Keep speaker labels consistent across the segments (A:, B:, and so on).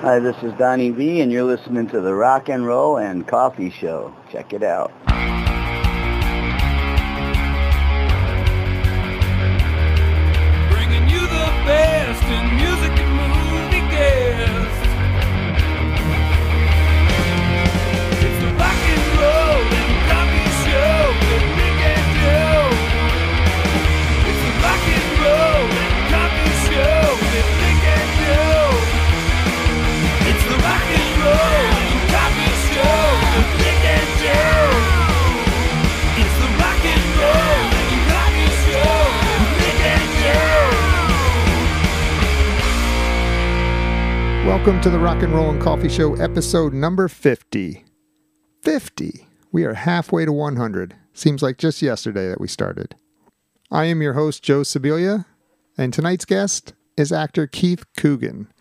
A: Hi, this is Donnie V, and you're listening to the Rock and Roll and Coffee Show. Check it out.
B: Welcome to the Rock and Roll and Coffee Show, episode number 50. 50. We are halfway to 100. Seems like just yesterday that we started. I am your host, Joe Sibilia, and tonight's guest is actor Keith Coogan.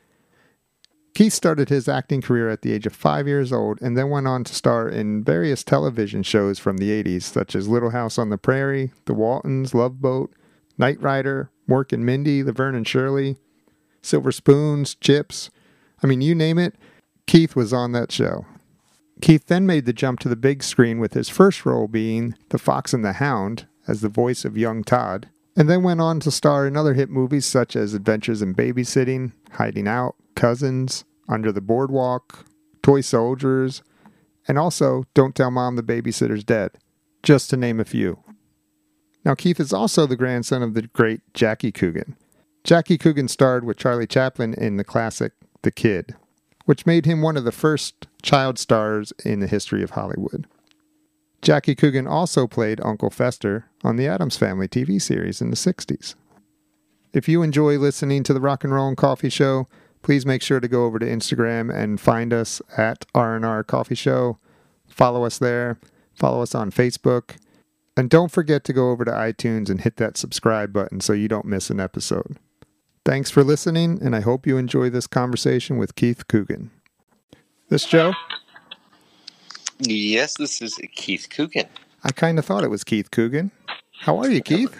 B: Keith started his acting career at the age of five years old and then went on to star in various television shows from the 80s, such as Little House on the Prairie, The Waltons, Love Boat, Knight Rider, Mork and Mindy, Laverne and Shirley, Silver Spoons, Chips. I mean, you name it, Keith was on that show. Keith then made the jump to the big screen with his first role being The Fox and the Hound as the voice of young Todd, and then went on to star in other hit movies such as Adventures in Babysitting, Hiding Out, Cousins, Under the Boardwalk, Toy Soldiers, and also Don't Tell Mom the Babysitter's Dead, just to name a few. Now, Keith is also the grandson of the great Jackie Coogan. Jackie Coogan starred with Charlie Chaplin in the classic The Kid, which made him one of the first child stars in the history of Hollywood. Jackie Coogan also played Uncle Fester on the Addams Family TV series in the 60s. If you enjoy listening to the Rock and Roll and Coffee Show, please make sure to go over to Instagram and find us at R&R Coffee Show. Follow us there. Follow us on Facebook. And don't forget to go over to iTunes and hit that subscribe button so you don't miss an episode. Thanks for listening, and I hope you enjoy this conversation with Keith Coogan. This Joe?
C: Yes, this is Keith Coogan.
B: I kind of thought it was Keith Coogan. How are you, Keith?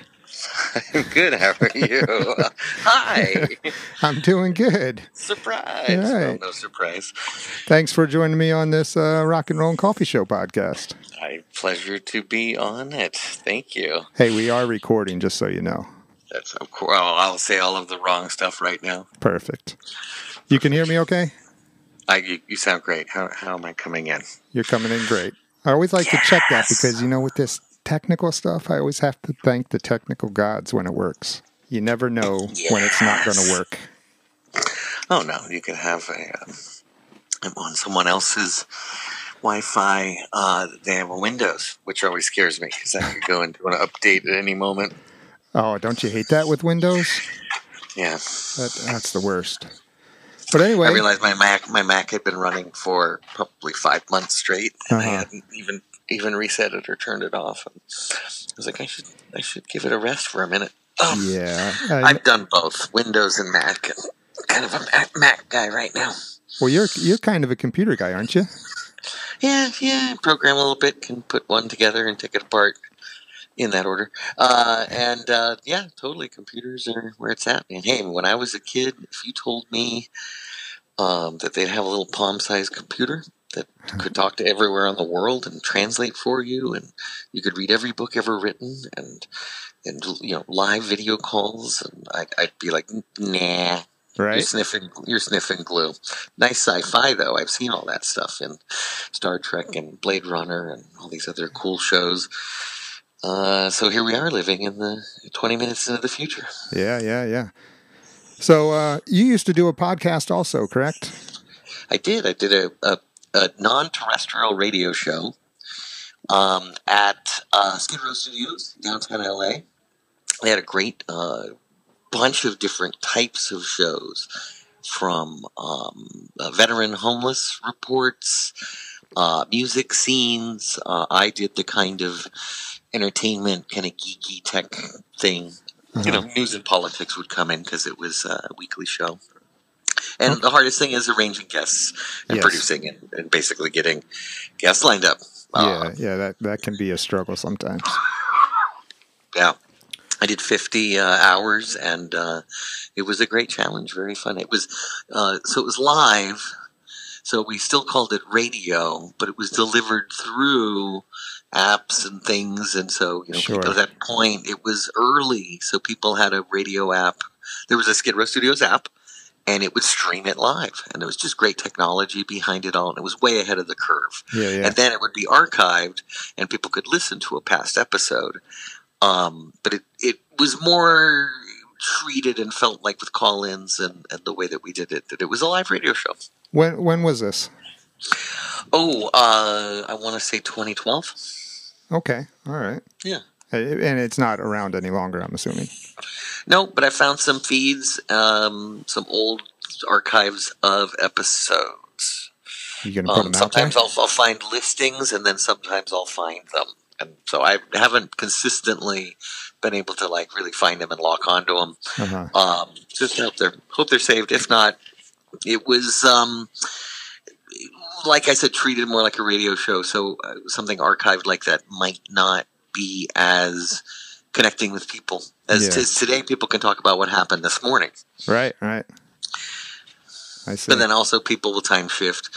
C: I'm good. How are you? Hi.
B: I'm doing good.
C: Surprise.
B: All
C: Well, no surprise.
B: Thanks for joining me on this uh, Rock and Roll and Coffee Show podcast.
C: My pleasure to be on it. Thank you.
B: Hey, we are recording, just so you know.
C: That's of course. Well, I'll say all of the wrong stuff right now.
B: Perfect. You can hear me okay?
C: I, you, you sound great. How, how am I coming in?
B: You're coming in great. I always like to check that because, you know, with this technical stuff, I always have to thank the technical gods when it works. You never know when it's not going to work.
C: Oh no, you could have a um, on someone else's Wi-Fi. Uh, they have a Windows, which always scares me because I could go into an update at any moment.
B: Oh, don't you hate that with Windows?
C: Yeah.
B: That, that's the worst. But anyway,
C: I realized my Mac my Mac had been running for probably five months straight, and I
B: Uh-huh.
C: hadn't even even reset it or turned it off. And I was like, I should I should give it a rest for a minute. Um,
B: yeah. I-
C: I've done both Windows and Mac. Kind of a Mac, Mac guy right now.
B: well, you're you're kind of a computer guy, aren't you?
C: Yeah, yeah. Program a little bit, can put one together and take it apart in that order. Uh, and uh, yeah, totally. Computers are where it's at. And hey, when I was a kid, if you told me um, that they'd have a little palm-sized computer that could talk to everywhere in the world and translate for you, and you could read every book ever written, and and you know live video calls, and I, I'd be like, nah.
B: Right.
C: You're sniffing. You're sniffing glue. Nice sci-fi, though. I've seen all that stuff in Star Trek and Blade Runner and all these other cool shows. Uh, so here we are, living in the 20 minutes into the future.
B: Yeah, yeah, yeah. So uh, you used to do a podcast also, correct?
C: I did. I did a, a, a non-terrestrial radio show um, at uh, Skid Row Studios, downtown LA. They had a great uh, bunch of different types of shows, from um, uh, veteran homeless reports, uh, music scenes. Uh, I did the kind of entertainment, kind of geeky tech thing. You know, news and politics would come in because it was uh, a weekly show. And the hardest thing is arranging guests and
B: Yes.
C: producing and, and basically getting guests lined up. Uh,
B: yeah, yeah. That that can be a struggle sometimes.
C: yeah. I did 50 uh, hours, and uh, it was a great challenge. Very fun. It was uh, so it was live, so we still called it radio, but it was delivered through apps and things, and so you know
B: Sure.
C: at that point it was early, so people had a radio app. There was a Skid Row Studios app. And it would stream it live, and there was just great technology behind it all. And it was way ahead of the curve
B: Yeah, yeah.
C: and then it would be archived and people could listen to a past episode um, but it, it was more treated and felt like with call-ins and, and the way that we did it that it was a live radio show
B: When when was this?
C: Oh uh, i want to say 2012
B: Okay, all right.
C: yeah
B: And it's not around any longer, I'm assuming.
C: no but i found some feeds um, some old archives of episodes
B: You gonna put
C: um,
B: them out there?
C: sometimes I'll, I'll find listings and then sometimes i'll find them and so i haven't consistently been able to like really find them and lock onto them
B: Uh-huh.
C: um, just hope they're hope they're saved. If not, it was um, like I said, treated more like a radio show. So uh, something archived like that might not be as connecting with people as
B: Yeah.
C: t- today. People can talk about what happened this morning,
B: Right, right. I see.
C: but then also people will time shift.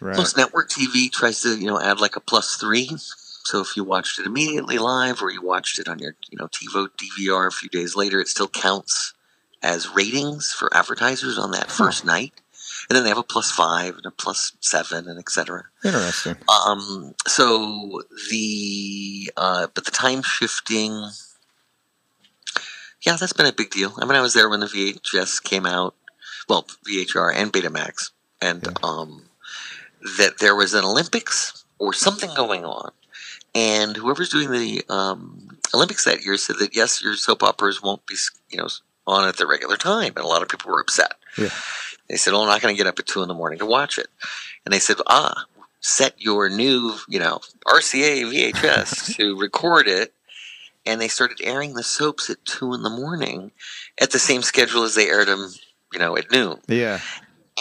B: right.
C: Plus, network TV tries to you know add like a plus three. So if you watched it immediately live, or you watched it on your you know TiVo DVR a few days later, it still counts as ratings for advertisers on that first night. And then they have a plus five and a plus seven and etc.
B: Interesting.
C: Um, so the uh, but the time shifting, yeah, that's been a big deal. I mean, I was there when the VHS came out, well, VHR and Betamax, and
B: Yeah.
C: um, that there was an Olympics or something going on, and whoever's doing the um, Olympics that year said that yes, your soap operas won't be you know on at the regular time, and a lot of people were upset.
B: Yeah.
C: They said, "Oh, I'm not going to get up at two in the morning to watch it," and they said, "Ah." Set your new, you know, RCA VHS to record it, and they started airing the soaps at two in the morning, at the same schedule as they aired them, you know, at noon.
B: Yeah.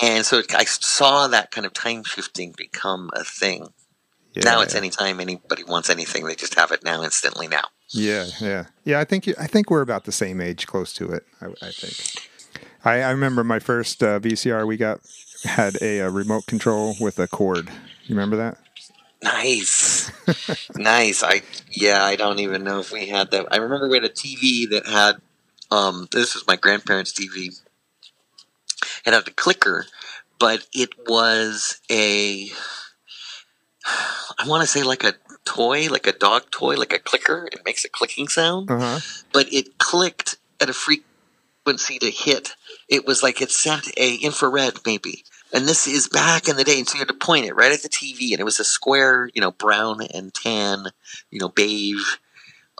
C: And so I saw that kind of time shifting become a thing.
B: Yeah.
C: now it's anytime anybody wants anything, they just have it now instantly now.
B: Yeah, yeah, yeah. I think you, I think we're about the same age, close to it. I, I think. I, I remember my first uh, VCR. We got had a, uh remote control with a cord. You remember that?
C: Nice, nice. I yeah, I don't even know if we had that. I remember we had a TV that had. Um, this was my grandparents' TV. It had a clicker, but it was a. I want to say like a toy, like a dog toy, like a clicker. It makes a clicking sound.
B: Uh huh.
C: but it clicked at a frequency to hit. It was like it sent a infrared maybe. And this is back in the day, and so you had to point it right at the TV, and it was a square, you know, brown and tan, you know, beige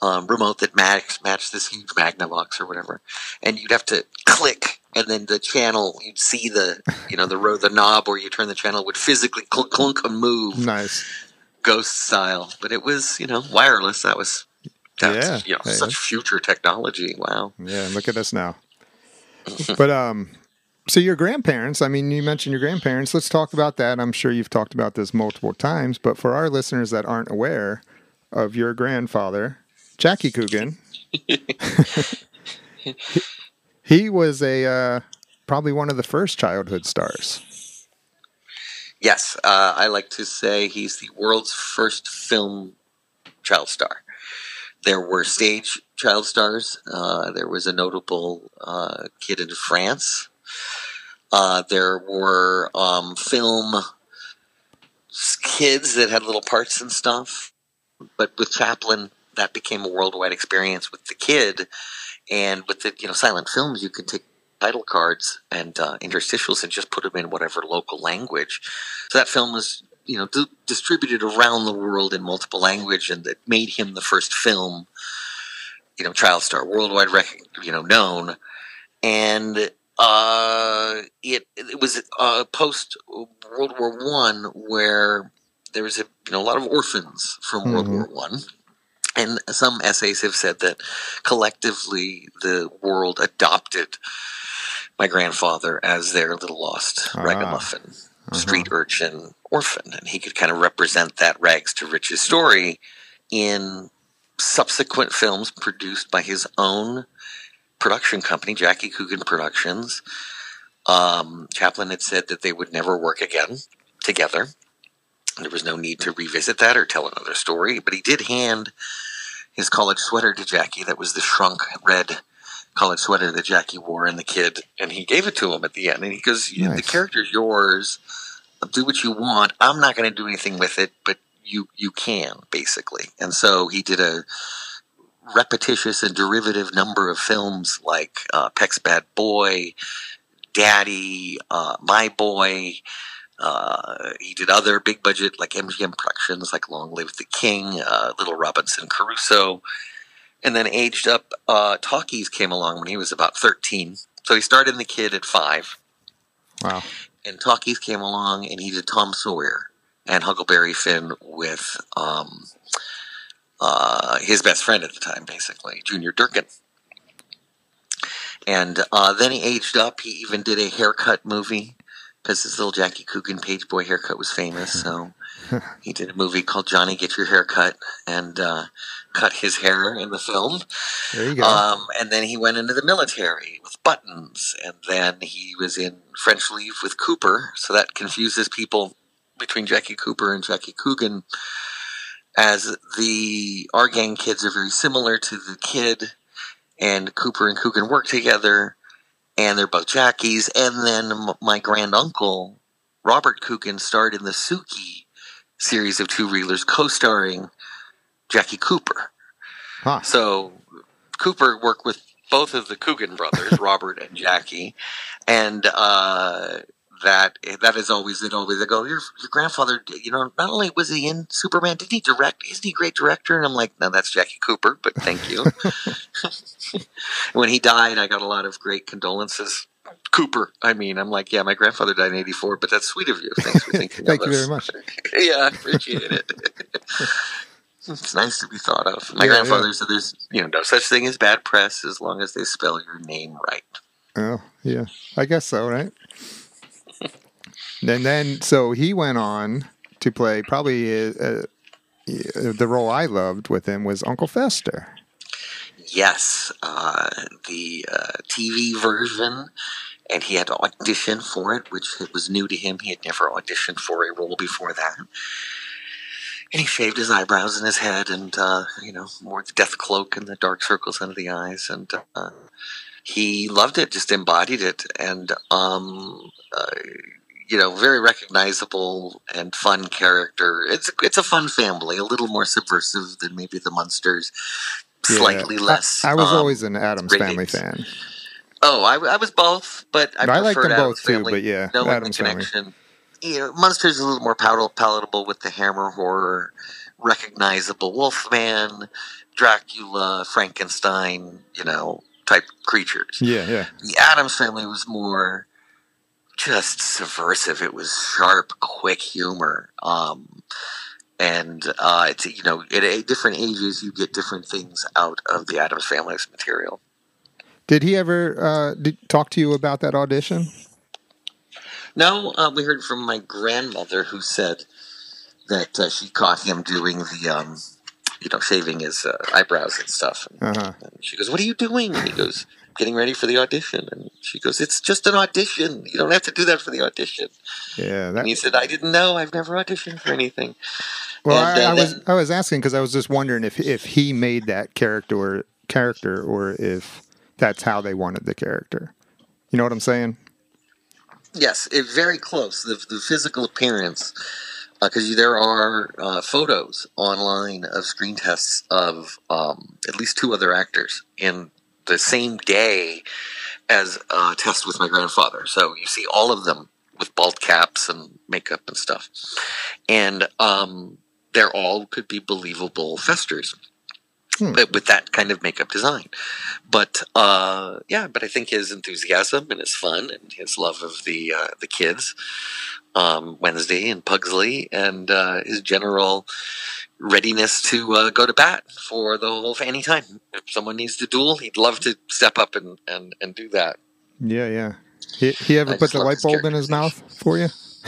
C: um, remote that matched matched this huge Magnavox or whatever, and you'd have to click, and then the channel, you'd see the, you know, the row, the knob where you turn the channel would physically clunk, clunk and move,
B: Nice.
C: ghost style. But it was, you know, wireless. That was, that
B: Yeah,
C: you know,
B: yeah.
C: such future technology. Wow.
B: Yeah. Look at us now. but um, so your grandparents. I mean, you mentioned your grandparents. Let's talk about that. I'm sure you've talked about this multiple times, but for our listeners that aren't aware of your grandfather, Jackie Coogan, he, was a uh, probably one of the first childhood stars.
C: Yes, uh, I like to say he's the world's first film child star. There were stage child stars. Uh, there was a notable uh, kid in France. Uh, there were um, film kids that had little parts and stuff. But with Chaplin, that became a worldwide experience with the kid. And with the you know silent films, you could take title cards and uh, interstitials and just put them in whatever local language. So that film was, you know, di- distributed around the world in multiple language, and that made him the first film, you know, child star, worldwide, rec- you know, known. And uh, it it was uh, post World War One where there was a you know a lot of orphans from World
B: Mhm.
C: War One. And some essays have said that collectively the world adopted my grandfather as their little lost
B: Ah.
C: ragamuffin, Street urchin, orphan, and he could kind of represent that rags to riches story in subsequent films produced by his own production company, Jackie Coogan Productions. Um, Chaplin had said that they would never work again together. There was no need to revisit that or tell another story, but he did hand his college sweater to Jackie that was the shrunk red college sweater that Jackie wore and the kid, and he gave it to him at the end. And he goes, "The character's yours. Do what you want. I'm not going to do anything with it, but you you can basically." And so he did a repetitious and derivative number of films like uh, Peck's Bad Boy, Daddy, uh, My Boy. Uh, he did other big budget like MGM productions like Long Live the King, uh, Little Robinson Crusoe, and then aged up. Uh, Talkies came along when he was about 13. So he started in The Kid at five,
B: Wow.
C: And Talkies came along and he did Tom Sawyer and Huckleberry Finn with um, uh, his best friend at the time, basically, Junior Durkin. And uh, then he aged up. He even did a haircut movie because his little Jackie Coogan page boy haircut was famous. So he did a movie called Johnny Get Your Haircut and uh, cut his hair in the film.
B: There you go.
C: Um, and then he went into the military with buttons, and then he was in French Leave with Cooper. So that confuses people between Jackie Cooper and Jackie Coogan, as the our gang kids are very similar to the kid, and Cooper and Coogan work together, and they're both Jackies. And then m- my grand uncle Robert Coogan starred in the Sooky series of two reelers, co-starring Jackie Cooper.
B: huh.
C: So Cooper worked with both of the Coogan brothers, Robert and Jackie, and uh, that eh, that is always it. Always I go, your your grandfather, you know, not only was he in Superman, did he direct? Isn't he a great director? And I'm like, no, that's Jackie Cooper, but thank you. when he died, I got a lot of great condolences. Cooper, I mean, I'm like, yeah, my grandfather died in '84, but that's sweet of you. Thanks for thinking
B: Thank you
C: us.
B: very much.
C: yeah, I appreciate it. it's nice to be thought of. My
B: Yeah,
C: grandfather
B: yeah.
C: said there's you know no such thing as bad press as long as they spell your name right.
B: Oh, yeah. I guess so, right? And then, so he went on to play probably uh, uh, the role I loved with him was Uncle Fester.
C: Yes, uh, the uh, TV version, and he had to audition for it, which was new to him. He had never auditioned for a role before that. And he shaved his eyebrows and his head, and uh, you know, wore the death cloak and the dark circles under the eyes, and uh, he loved it, just embodied it, and um, you know, very recognizable and fun character. It's it's a fun family, a little more subversive than maybe the Munsters,
B: Yeah.
C: slightly
B: I-
C: less.
B: I, was
C: um,
B: always an Addams Family fan.
C: Oh, I, I was both, but I,
B: I like them
C: Addams
B: both too, but yeah,
C: no
B: Addams
C: the
B: Family.
C: connection. You know, Munsters is a little more pal- palatable with the Hammer horror, recognizable Wolfman, Dracula, Frankenstein, you know, type creatures.
B: Yeah, yeah.
C: The Addams Family was more just subversive. It was sharp, quick humor. Um, and uh, it's you know at different ages you get different things out of the Addams Family's material.
B: Did he ever uh, did, talk to you about that audition?
C: No, uh, we heard from my grandmother who said that uh, she caught him doing the, um, you know, shaving his uh, eyebrows and stuff. And,
B: Uh-huh.
C: and she goes, "What are you doing?" And he goes, "Getting ready for the audition." And she goes, "It's just an audition. You don't have to do that for the audition."
B: Yeah, that
C: And he said, "I didn't know. I've never auditioned for anything."
B: Well,
C: And,
B: I,
C: uh,
B: I was
C: then-
B: I was asking because I was just wondering if if he made that character or, character or if that's how they wanted the character. You know what I'm saying?
C: Yes, it, very close. The, the physical appearance, because there are uh, photos online of screen tests of um, at least two other actors in the same day as a test with my grandfather. So you see all of them with bald caps and makeup and stuff, and um, they're all could be believable festers.
B: Hmm.
C: But with that kind of makeup design, but uh, yeah, but I think his enthusiasm and his fun and his love of the uh, the kids, um, Wednesday and Pugsley, and uh, his general readiness to uh, go to bat for the whole any time. If someone needs to duel, he'd love to step up and, and, and do that.
B: Yeah, yeah. He, he ever
C: I
B: put the light bulb in his mouth for you?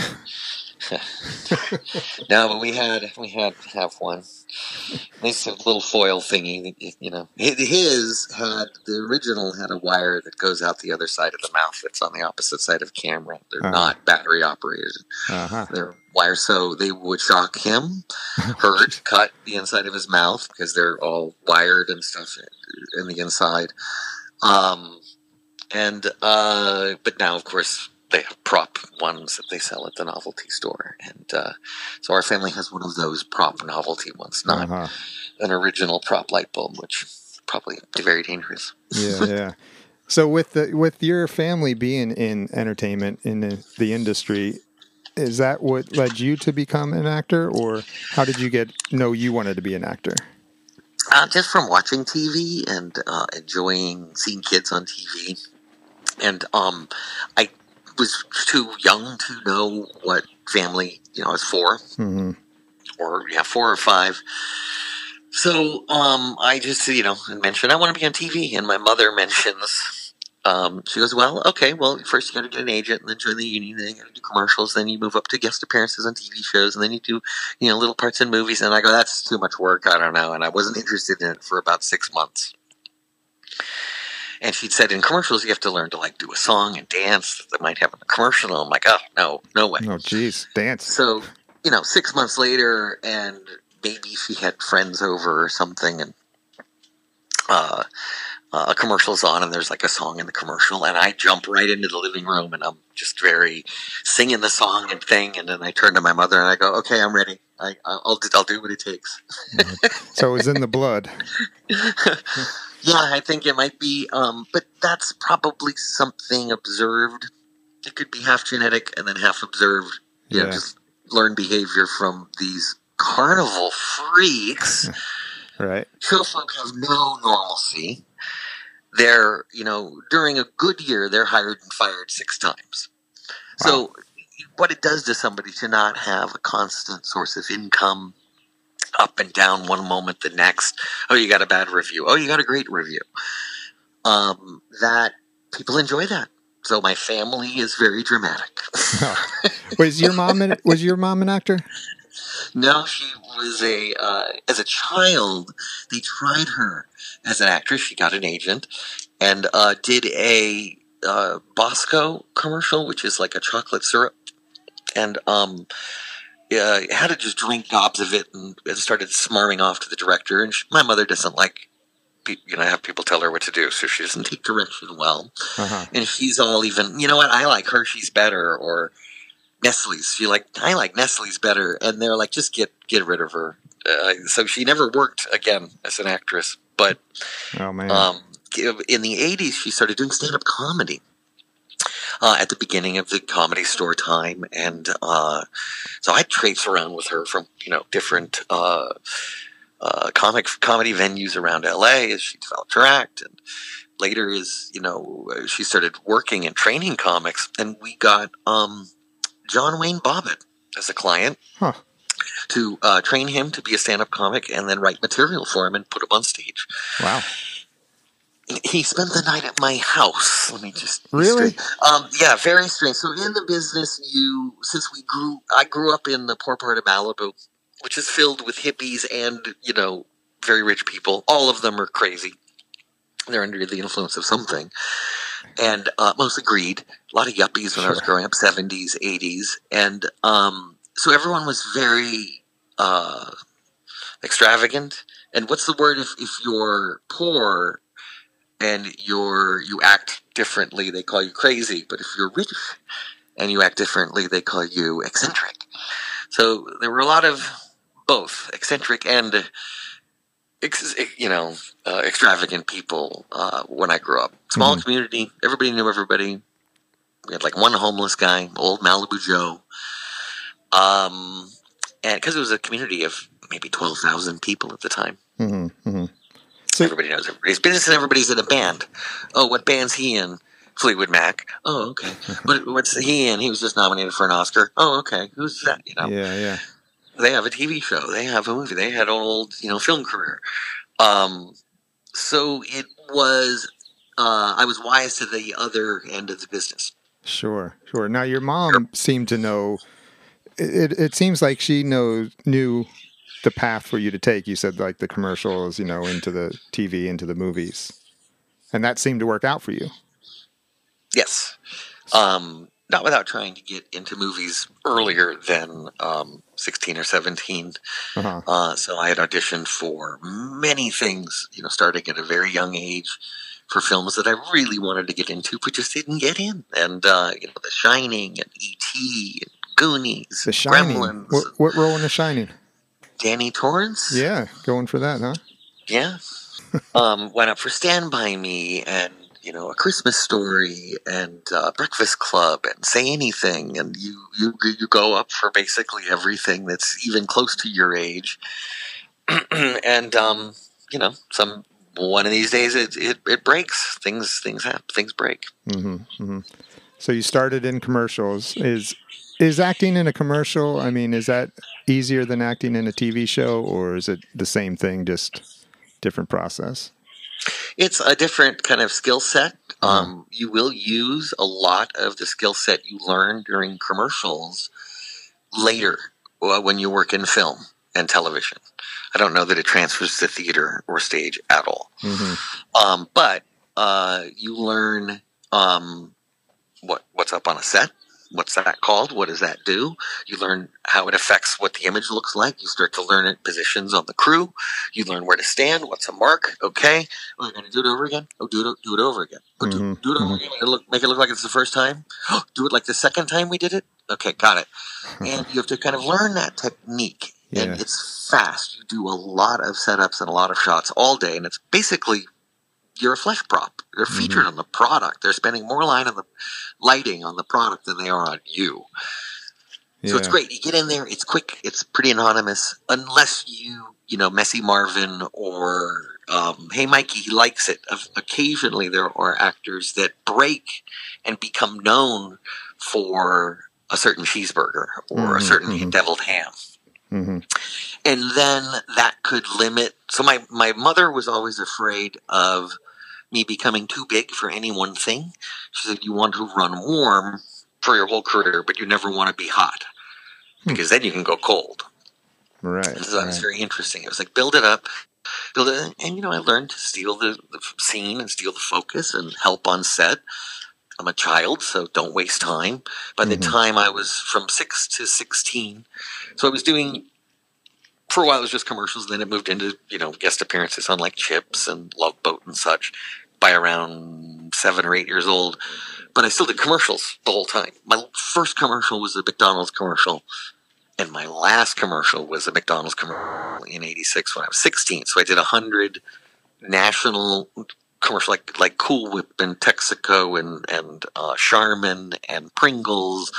C: no, but we had we had to have one. This little foil thingy, you know. His had the original had a wire that goes out the other side of the mouth. That's on the opposite side of camera. They're
B: Uh-huh.
C: not battery operated.
B: Uh-huh.
C: They're wires, so they would shock him, hurt, cut the inside of his mouth because they're all wired and stuff in the inside. Um, and uh, but now, of course, they have prop ones that they sell at the novelty store, and uh, so our family has one of those prop novelty ones, not
B: Uh-huh.
C: an original prop light bulb, which probably very dangerous.
B: Yeah, yeah. So with the with your family being in entertainment in the, the industry, is that what led you to become an actor, or how did you get know you wanted to be an actor?
C: Uh, just from watching TV and uh, enjoying seeing kids on TV, and um, I was too young to know what family. You know, I was four
B: hmm
C: or yeah, four or five. So um, I just you know mentioned I want to be on TV, and my mother mentions. Um, she goes, well, okay, well, first you got to get an agent, and then join the union, then you got to do commercials, then you move up to guest appearances on TV shows, and then you do, you know, little parts in movies. And I go, that's too much work. I don't know. And I wasn't interested in it for about six months. And she'd said, in commercials, you have to learn to like do a song and dance that they might have in a commercial. And I'm like, oh no, no way.
B: Oh, geez, dance.
C: So, you know, six months later, and maybe she had friends over or something, and uh, uh, a commercial's on, and there's like a song in the commercial, and I jump right into the living room, and I'm just very singing the song and thing, and then I turn to my mother and I go, "Okay, I'm ready. I, I'll do, I'll do what it takes."
B: So it was in the blood.
C: yeah, I think it might be, um, but that's probably something observed. It could be half genetic and then half observed. You know,
B: Yeah.
C: just learn behavior from these carnival freaks.
B: Right.
C: Folk have no normalcy. They're, you know, during a good year, they're hired and fired six times. So, what it does to somebody to not have a constant source of income up and down one moment, the next. Oh, you got a bad review. Oh, you got a great review. Um, that people enjoy that. So my family is very dramatic.
B: Was your mom an, was your mom an actor?
C: No, she was a uh, as a child. They tried her as an actress. She got an agent and uh, did a uh, Bosco commercial, which is like a chocolate syrup, and um, uh, had to just drink gobs of it and started smarming off to the director. And she, my mother doesn't like. pe- You know, I have people tell her what to do, so she doesn't take direction well
B: Uh-huh.
C: and she's all even you know what i like hershey's better or nestle's she like i like nestle's better and they're like just get get rid of her uh, so she never worked again as an actress but
B: Oh man.
C: um, in the 80s she started doing stand-up comedy uh, at the beginning of the comedy store time and uh, so i traipse around with her from you know different uh, uh, comic comedy venues around la as she developed her act and later is you know she started working and training comics and we got um, john wayne bobbitt as a client
B: Huh.
C: to uh, train him to be a stand-up comic and then write material for him and put him on stage
B: wow.
C: He spent the night at my house. Let me just
B: Really?
C: Um, yeah, very strange. So in the business, you since we grew, I grew up in the poor part of Malibu, which is filled with hippies and you know very rich people. All of them are crazy. They're under the influence of something, and uh, mostly greed. A lot of yuppies when I was growing up, seventies, eighties, and um, so everyone was very uh, extravagant. And what's the word if, if you're poor and you're you act differently, they call you crazy. But if you're rich and you act differently, they call you eccentric. So there were a lot of both eccentric and ex, you know uh, extravagant people uh, when I grew up. Small
B: Mhm.
C: community, everybody knew everybody. We had like one homeless guy, old Malibu Joe. Um, and because it was a community of maybe twelve thousand people at the time.
B: hmm hmm So-
C: Everybody knows everybody's business, and everybody's in a band. Oh, what band's he in? Fleetwood Mac. Oh, okay. what, what's he in? He was just nominated for an Oscar. Oh, okay. Who's that? You know,
B: Yeah, yeah.
C: they have a TV show. They have a movie. They had an old, you know, film career. Um, so it was. Uh, I was wise to the other end of the business.
B: Sure, sure. Now your mom seemed to know it it seems like she knows knew the path for you to take. You said like the commercials, you know, into the TV, into the movies, and that seemed to work out for you.
C: Yes. Um, not without trying to get into movies earlier than um, 16 or 17.
B: Uh-huh.
C: Uh, so I had auditioned for many things, you know, starting at a very young age for films that I really wanted to get into, but just didn't get in. And, uh, you know, The Shining and E.T. and Goonies,
B: The Shining.
C: Gremlins,
B: What, what role in The Shining?
C: Danny Torrance.
B: Yeah, going for that, huh?
C: Yeah. um, went up for Stand By Me and, you know, A Christmas Story and uh, Breakfast Club and Say Anything. And you, you, you go up for basically everything that's even close to your age. and, um, you know, some one of these days it, it, it breaks. Things, things happen. Things break.
B: hmm hmm So you started in commercials. Is is acting in a commercial? I mean, is that easier than acting in a TV show, or is it the same thing, just different process?
C: It's a different kind of skill set. Um, you will use a lot of the skill set you learn during commercials later uh, when you work in film and television. I don't know that it transfers to theater or stage at all.
B: hmm
C: Um, but uh, you learn um, what what's up on a set. What's that called? What does that do? You learn how it affects what the image looks like. You start to learn it positions on the crew. You learn where to stand. What's a mark? Okay. Oh, you're going to do it over again? Oh, do it, do it over again. Oh, do,
B: Mhm,
C: do it over
B: mhm.
C: again. Make it, look, make it look like it's the first time. do it like the second time we did it. Okay, got it. And you have to kind of learn that technique.
B: Yeah.
C: And it's fast. You do a lot of setups and a lot of shots all day. And it's basically you're a flesh prop. They're
B: Mm-hmm.
C: featured on the product. They're spending more line on the lighting on the product than they are on you. So it's great. You get in there. It's quick. It's pretty anonymous, unless you, you know, Messy Marvin or um, Hey Mikey. He likes it. Of- Occasionally, there are actors that break and become known for a certain cheeseburger or a
B: Mhm,
C: certain
B: mhm.
C: deviled ham
B: hmm
C: and then that could limit so my my mother was always afraid of me becoming too big for any one thing she said you want to run warm for your whole career but you never want to be hot because then you can go cold.
B: Right.
C: and so that was very interesting. It was like build it up build it and you know i learned to steal the, the scene and steal the focus and help on set. I'm a child so don't waste time. By the
B: Mhm.
C: time i was from 6 to 16 so i was doing for a while it was just commercials then it moved into you know guest appearances on like chips and love boat and such by around seven or eight years old but i still did commercials the whole time my first commercial was a mcdonald's commercial and my last commercial was a McDonald's commercial in '86 when I was 16. So I did a hundred national commercial like like Cool Whip and Texaco and and uh, Charmin and Pringles.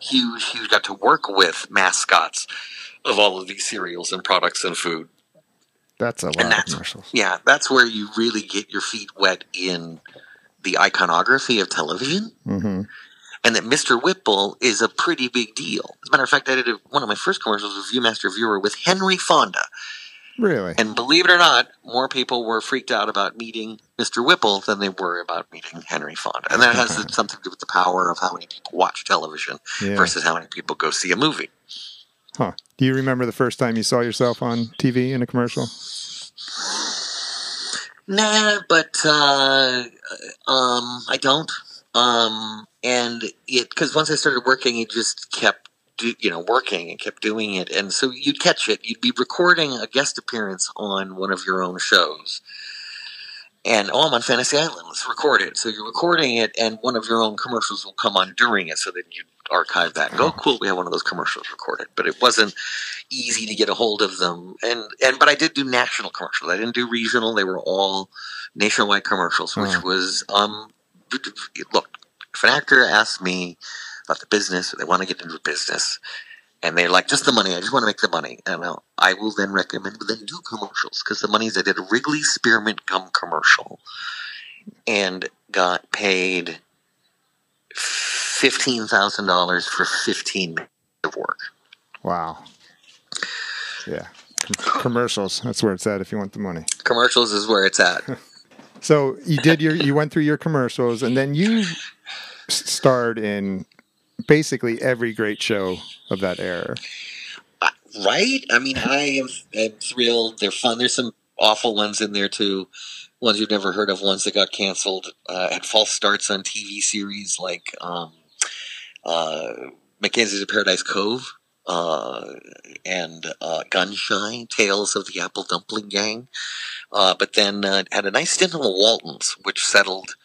C: Huge, huge. Got to work with mascots of all of these cereals and products and food.
B: That's a lot
C: And
B: of commercials.
C: Yeah, that's where you really get your feet wet in the iconography of television.
B: hmm
C: and that Mr. Whipple is a pretty big deal. As a matter of fact, I did a, one of my first commercials with Viewmaster Viewer with Henry Fonda.
B: Really?
C: And believe it or not, more people were freaked out about meeting Mr. Whipple than they were about meeting Henry Fonda. And that has something to do with the power of how many people watch television
B: Yeah.
C: versus how many people go see a movie.
B: Huh. Do you remember the first time you saw yourself on TV in a commercial?
C: Nah, but uh, um, I don't. Um, and it because once I started working, it just kept do, you know working and kept doing it, and so you'd catch it. You'd be recording a guest appearance on one of your own shows. And oh, I'm on Fantasy Island. Let's record it. So you're recording it, and one of your own commercials will come on during it. So then you archive that and go, cool, we have one of those commercials recorded. But it wasn't easy to get a hold of them. And and but I did do national commercials. I didn't do regional. They were all nationwide commercials, which
B: Wow.
C: was um look, if an actor asks me about the business, they want to get into the business, and they're like, just the money, I just want to make the money, and I'll, I will then recommend, then do commercials because the money's I did a Wrigley Spearmint Gum commercial, and got paid fifteen thousand dollars for fifteen minutes of work.
B: Wow. Yeah. Commercials. That's where it's at if you want the money.
C: Commercials is where it's at.
B: So you did your you went through your commercials and then you starred in basically every great show of that era.
C: Uh, right? I mean, I am, am thrilled. They're fun. There's some awful ones in there too. Ones you've never heard of, ones that got canceled, uh, had false starts on TV series like um, uh, Mackenzie's of Paradise Cove uh, and uh, Gunshy, Tales of the Apple Dumpling Gang. Uh, but then uh, had a nice stint on the Waltons, which settled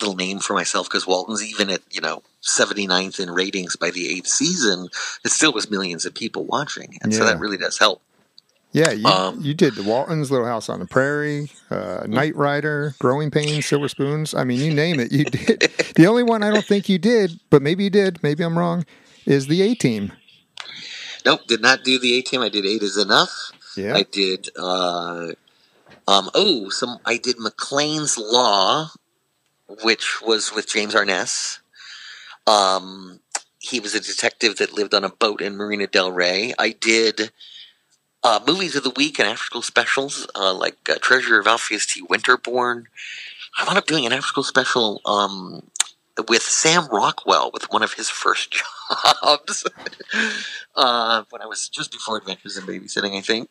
C: little name for myself because Waltons, even at, you know, 79th in ratings by the eighth season, it still was millions of people watching. And so that really does help.
B: Yeah, you,
C: Um,
B: you did the Waltons, Little House on the Prairie, uh, Knight Rider, Growing Pains, Silver Spoons. I mean, you name it, you did. the only one I don't think you did, but maybe you did, maybe I'm wrong, is the A Team.
C: Nope, did not do the A team. I did Eight is Enough.
B: Yeah.
C: I did. Uh, um, oh, some. I did McClain's Law, which was with James Arness. Um, he was a detective that lived on a boat in Marina Del Rey. I did uh, movies of the week and after school specials, uh, like uh, Treasure of Alpheus T. Winterborn. I wound up doing an after school special um, with Sam Rockwell with one of his first jobs uh, when I was just before Adventures in Babysitting, I think.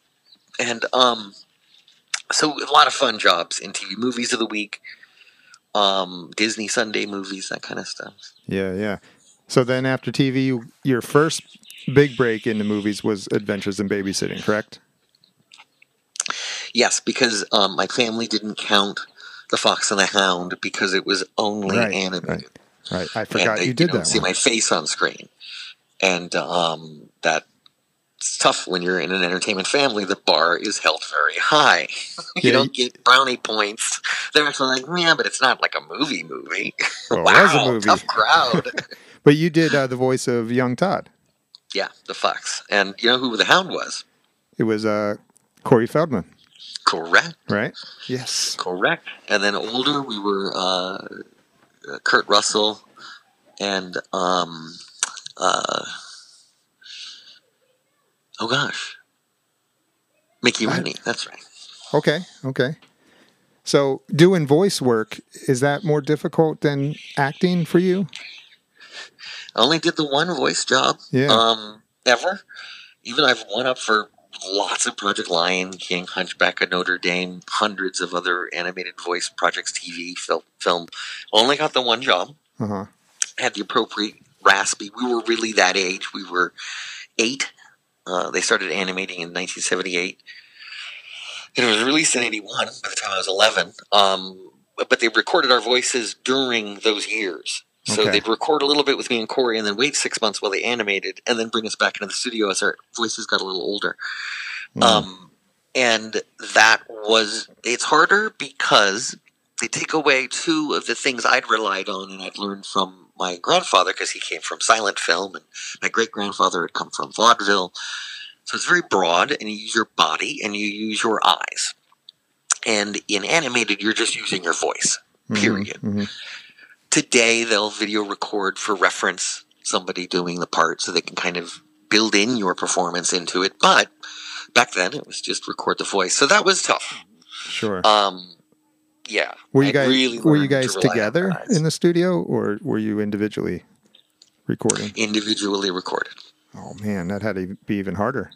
C: And um, so a lot of fun jobs in TV movies of the week, um, Disney Sunday movies, that kind of stuff.
B: Yeah, yeah. So then after TV, you, your first big break in the movies was Adventures in Babysitting, correct?
C: Yes, because um, my family didn't count The Fox and the Hound because it was only
B: Right,
C: animated.
B: Right. I forgot
C: they,
B: you did
C: don't
B: that
C: see
B: one.
C: my face on screen, and um, that's tough when you're in an entertainment family. The bar is held very high. you
B: Yeah,
C: don't get brownie points. They're actually like, yeah, but it's not like a movie movie.
B: Well, it
C: wow,
B: was a movie.
C: tough crowd.
B: But you did uh, the voice of young Todd.
C: Yeah, the fox, and you know who the hound was?
B: It was uh, Corey Feldman,
C: Correct,
B: right? Yes.
C: correct. And then older, we were uh, uh, Kurt Russell and um, uh, oh gosh, Mickey Rooney. That's right.
B: Okay. Okay. So doing voice work is that more difficult than acting for you?
C: I only did the one voice job
B: Yeah.
C: um, ever. Even I've won up for lots of Project Lion King, Hunchback of Notre Dame, hundreds of other animated voice projects, TV, film. film. Only got the one job.
B: Uh huh.
C: Had the appropriate raspy. We were really that age. We were eight. Uh, they started animating in 1978. And it was released in 81 by the time I was 11. Um, but they recorded our voices during those years. So
B: Okay.
C: they'd record a little bit with me and Corey and then wait six months while they animated and then bring us back into the studio as our voices got a little older.
B: Mm.
C: Um, and that was, it's harder because they take away two of the things I'd relied on and I'd learned from my grandfather because he came from silent film and my great grandfather had come from vaudeville. So it's very broad and you use your body and you use your eyes. And in animated, you're just using your voice, period.
B: Mhm.
C: Today, they'll video record for reference somebody doing the part so they can kind of build in your performance into it. But back then, it was just record the voice. So that was tough.
B: Sure.
C: Um, yeah.
B: were you
C: I
B: guys
C: really
B: were you
C: learned to
B: guys together in the studio or were you individually recording?
C: individually recorded.
B: Oh man, that had to be even harder.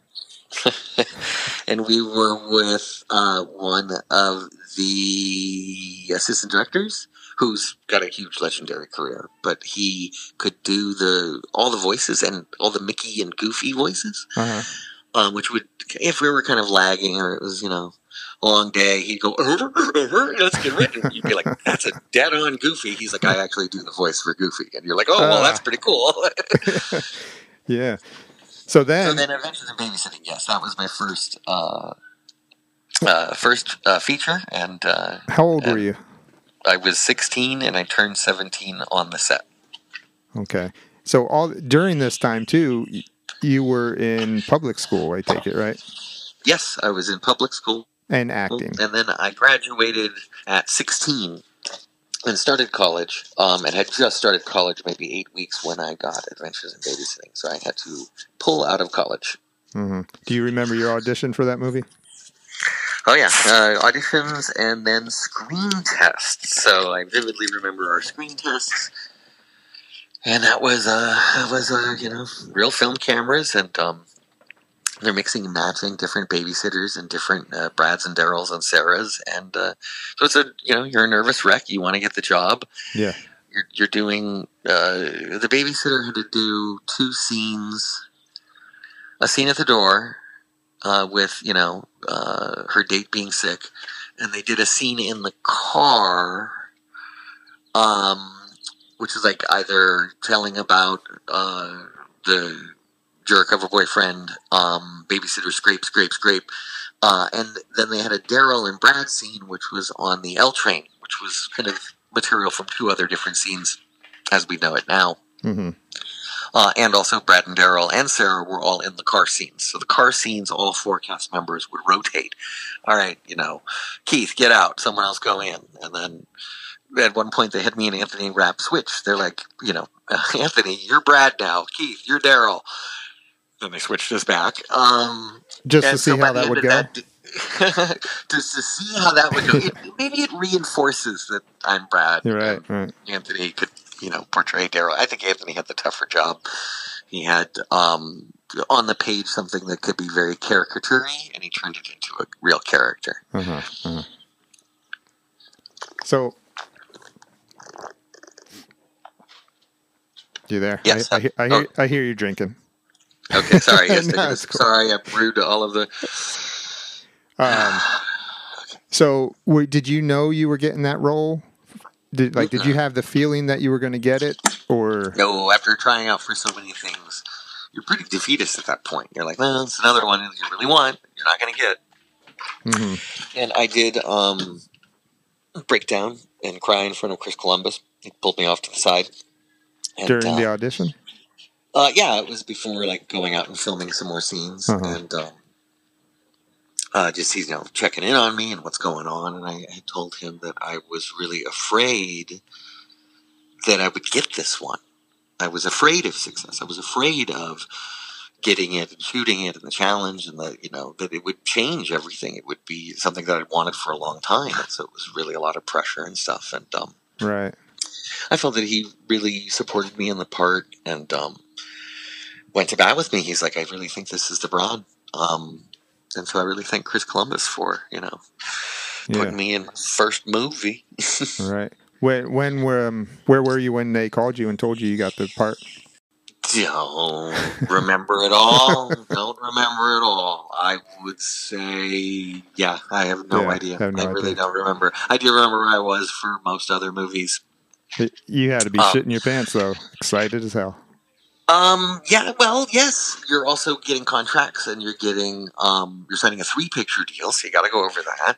C: and we were with uh, one of the assistant directors who's got a huge legendary career but he could do the all the voices and all the mickey and goofy voices
B: Uh-huh.
C: um, which would if we were kind of lagging or it was you know a long day he'd go over over let's get ready you'd be like that's a dead on goofy he's like i actually do the voice for goofy and you're like oh well that's pretty cool
B: Yeah. So then,
C: So then, Adventures in Babysitting. Yes, that was my first uh, uh, first uh, feature, and uh,
B: how old were you?
C: I was 16, and I turned 17 on the set.
B: Okay. So all during this time too, you were in public school. I take it right,
C: Yes, I was in public school,
B: and acting.
C: and then I graduated at 16 and started college. Um, and had just started college maybe eight weeks when I got Adventures in Babysitting. So I had to pull out of college.
B: hmm Do you remember your audition for that movie?
C: Oh yeah, uh, auditions and then screen tests. So I vividly remember our screen tests. and that was uh that was uh you know real film cameras and um they're mixing and matching different babysitters and different uh, Brads and Daryls and Sarahs, and uh, so it's a you know you're a nervous wreck. You want to get the job.
B: Yeah.
C: You're you're doing uh, the babysitter had to do two scenes, a scene at the door uh, with you know uh, her date being sick, and they did a scene in the car, um, which is like either telling about uh, the jerk of a boyfriend, um, babysitter scrape, scrape, scrape. Uh, and then they had a Daryl and Brad scene, which was on the L train, which was kind of material from two other different scenes as we know it now.
B: hmm
C: Uh, and also Brad and Daryl and Sarah were all in the car scenes. So the car scenes, all four cast members would rotate. All right, you know, Keith, get out. Someone else go in. And then at one point they had me and Anthony Rapp switch. They're like, you know, Anthony, you're Brad now. Keith, you're Daryl. Then they switched us back. Um,
B: Just to see
C: so
B: how that would go.
C: that- just to see how that would go. It, maybe it reinforces that I'm Brad.
B: Right. Right.
C: Anthony could, you know, portray Daryl. I think Anthony had the tougher job. He had um, on the page something that could be very caricature-y, and he turned it into a real character.
B: Uh-huh. uh-huh. So, you there?
C: Yes.
B: I, I, hear- I hear. I hear you drinking.
C: Okay, sorry. Yes,
B: No,
C: I
B: cool.
C: sorry, I'm rude to all of the.
B: Um, so, w- did you know you were getting that role? Did like did you have the feeling that you were going to get it, or
C: No, after trying out for so many things, you're pretty defeatist at that point. You're like, well, it's another one you really want. You're not going to get.
B: Mhm.
C: And I did um, break down and cry in front of Chris Columbus. He pulled me off to the side. And,
B: during
C: uh,
B: the audition?
C: Uh, yeah, it was before like going out and filming some more scenes
B: Uh-huh.
C: and um, uh, just he's you know checking in on me and what's going on. And I, I told him that I was really afraid that I would get this one. I was afraid of success. I was afraid of getting it and shooting it and the challenge and the you know that it would change everything. It would be something that I'd wanted for a long time. And so it was really a lot of pressure and stuff. And um,
B: Right.
C: I felt that he really supported me in the part and um, went to bat with me. He's like, I really think this is the broad. Um, and so I really thank Chris Columbus for, you know,
B: Yeah.
C: putting me in my first movie.
B: Right. When when were um, where were you when they called you and told you you got the part?
C: Don't remember it all. Don't remember it all. I would say, yeah, I have no
B: Yeah,
C: idea.
B: have no
C: I really
B: idea.
C: don't remember. I do remember where I was for most other movies.
B: You had to be
C: Um,
B: shitting your pants though, excited as hell.
C: Um, yeah, well, yes. You're also getting contracts and you're getting, um, you're signing a three picture deal, so you got to go over that.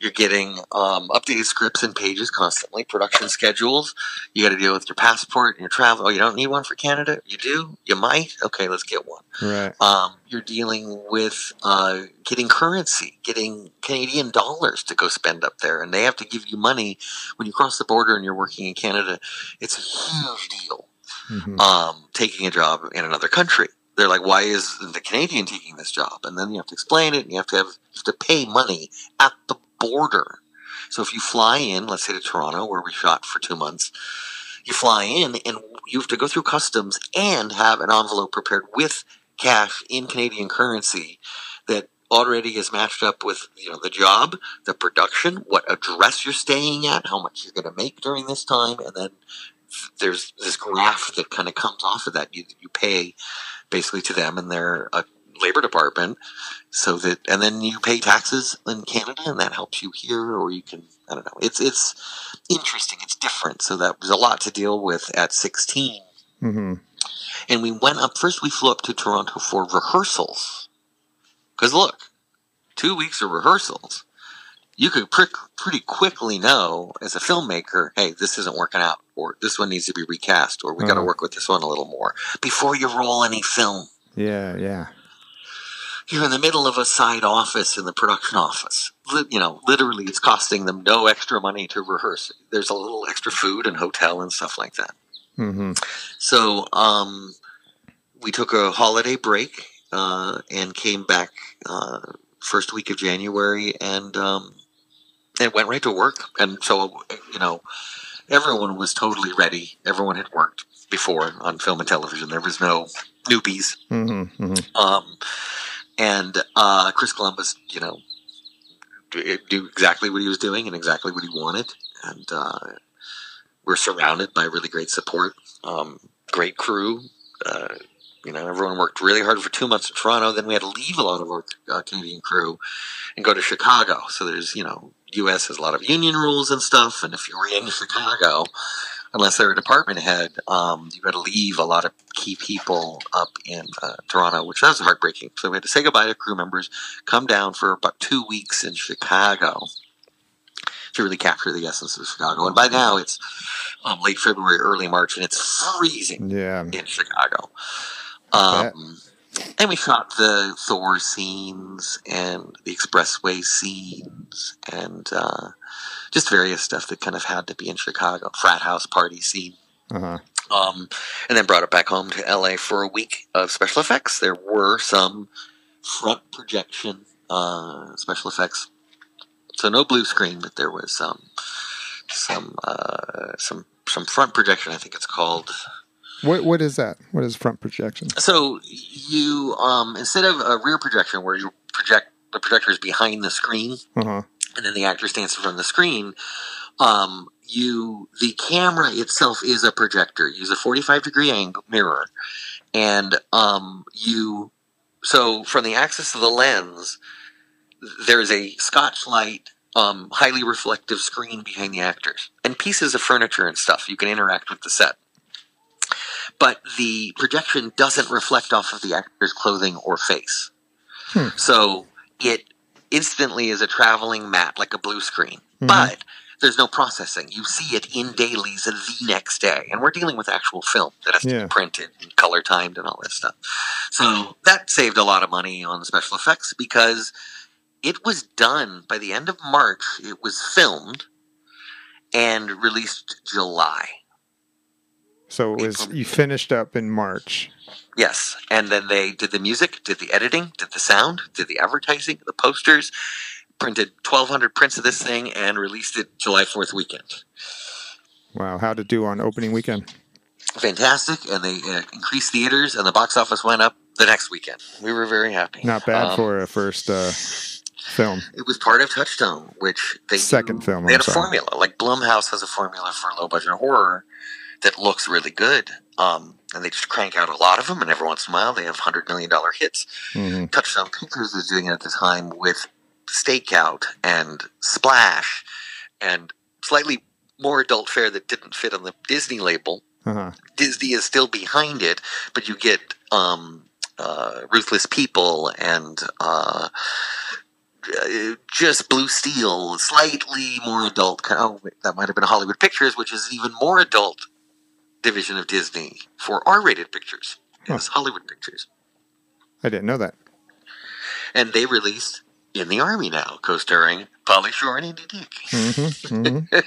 C: You're getting, um, updated scripts and pages constantly, production schedules. You got to deal with your passport and your travel. Oh, you don't need one for Canada? You do? You might? Okay, let's get one.
B: Right.
C: Um, you're dealing with, uh, getting currency, getting Canadian dollars to go spend up there, and they have to give you money when you cross the border and you're working in Canada. It's a huge deal
B: hmm
C: um, taking a job in another country. They're like, why is the Canadian taking this job? And then you have to explain it, and you have to have have to pay money at the border. So if you fly in, let's say to Toronto, where we shot for two months, you fly in, and you have to go through customs and have an envelope prepared with cash in Canadian currency that already is matched up with you know the job, the production, what address you're staying at, how much you're going to make during this time, and then there's this graph that kind of comes off of that. You you pay basically to them and their uh, labor department, so that and then you pay taxes in Canada, and that helps you here, or you can I don't know. It's it's interesting. It's different. So that was a lot to deal with at 16.
B: hmm
C: And we went up first. We flew up to Toronto for rehearsals. Because look, two weeks of rehearsals, you could pretty quickly know as a filmmaker, hey, this isn't working out, or this one needs to be recast, or we got to
B: Uh-huh.
C: work with this one a little more before you roll any film.
B: Yeah. Yeah.
C: You're in the middle of a side office in the production office. You know, literally, it's costing them no extra money to rehearse. There's a little extra food and hotel and stuff like that.
B: hmm
C: So um, we took a holiday break uh, and came back uh, first week of January and um, and went right to work. And so you know, everyone was totally ready. Everyone had worked before on film and television. There was no newbies.
B: hmm hmm
C: Um, and uh, Chris Columbus, you know, d- knew exactly what he was doing and exactly what he wanted. And uh, we're surrounded by really great support, um, great crew. Uh, you know, everyone worked really hard for two months in Toronto. Then we had to leave a lot of our uh, Canadian crew and go to Chicago. So there's, you know, U.S. has a lot of union rules and stuff. And if you were in Chicago, unless they're a department head, um, you had to leave a lot of key people up in uh, Toronto, which was heartbreaking. So we had to say goodbye to crew members, come down for about two weeks in Chicago to really capture the essence of Chicago. And by now it's um, late February, early March, and it's freezing
B: Yeah.
C: in Chicago. Um, and we shot the Thor scenes and the expressway scenes and uh, just various stuff that kind of had to be in Chicago. Frat house party scene.
B: Uh-huh.
C: Um, and then brought it back home to LA for a week of special effects. There were some front projection uh, special effects, so no blue screen, but there was some some uh, some some front projection. I think it's called.
B: What what is that? What is front projection?
C: So you um, instead of a rear projection where you project the projector is behind the screen,
B: Uh-huh.
C: and then the actor stands in front of the screen. Um, you the camera itself is a projector. You use a forty five degree angle mirror, and um, you so from the axis of the lens, there is a Scotchlite. Um, highly reflective screen behind the actors and pieces of furniture and stuff. You can interact with the set, but the projection doesn't reflect off of the actor's clothing or face.
B: Hmm.
C: So it instantly is a traveling matte, like a blue screen.
B: Mhm.
C: But there's no processing. You see it in dailies the next day. And we're dealing with actual film that has to
B: Yeah.
C: be printed and color timed and all this stuff. So that saved a lot of money on special effects because it was done by the end of March. It was filmed and released July.
B: So it was you finished up in March.
C: Yes, and then they did the music, did the editing, did the sound, did the advertising, the posters, printed 1,200 prints of this thing, and released it July 4th weekend.
B: Wow, how to do on opening weekend?
C: Fantastic, and they uh, increased theaters, and the box office went up the next weekend. We were very happy.
B: Not bad
C: Um,
B: for a first uh, film.
C: It was part of Touchstone, which they
B: Second film,
C: They
B: I'm
C: had a formula, like Blumhouse has a formula for low budget horror that looks really good, um, and they just crank out a lot of them, and every once in a while they have hundred million dollar hits.
B: hmm
C: Touchstone Pictures was doing it at the time with Stakeout and Splash and slightly more adult fare that didn't fit on the Disney label.
B: Uh-huh.
C: Disney is still behind it, but you get um, uh, Ruthless People and uh, uh, just Blue Steel, slightly more adult. Oh, wait, that might have been Hollywood Pictures, which is even more adult division of Disney for R-rated pictures.
B: Huh.
C: It's Hollywood Pictures
B: I didn't know that.
C: and they released in the army now, co-starring Pauly Shore and Andy Dick.
B: hmm hmm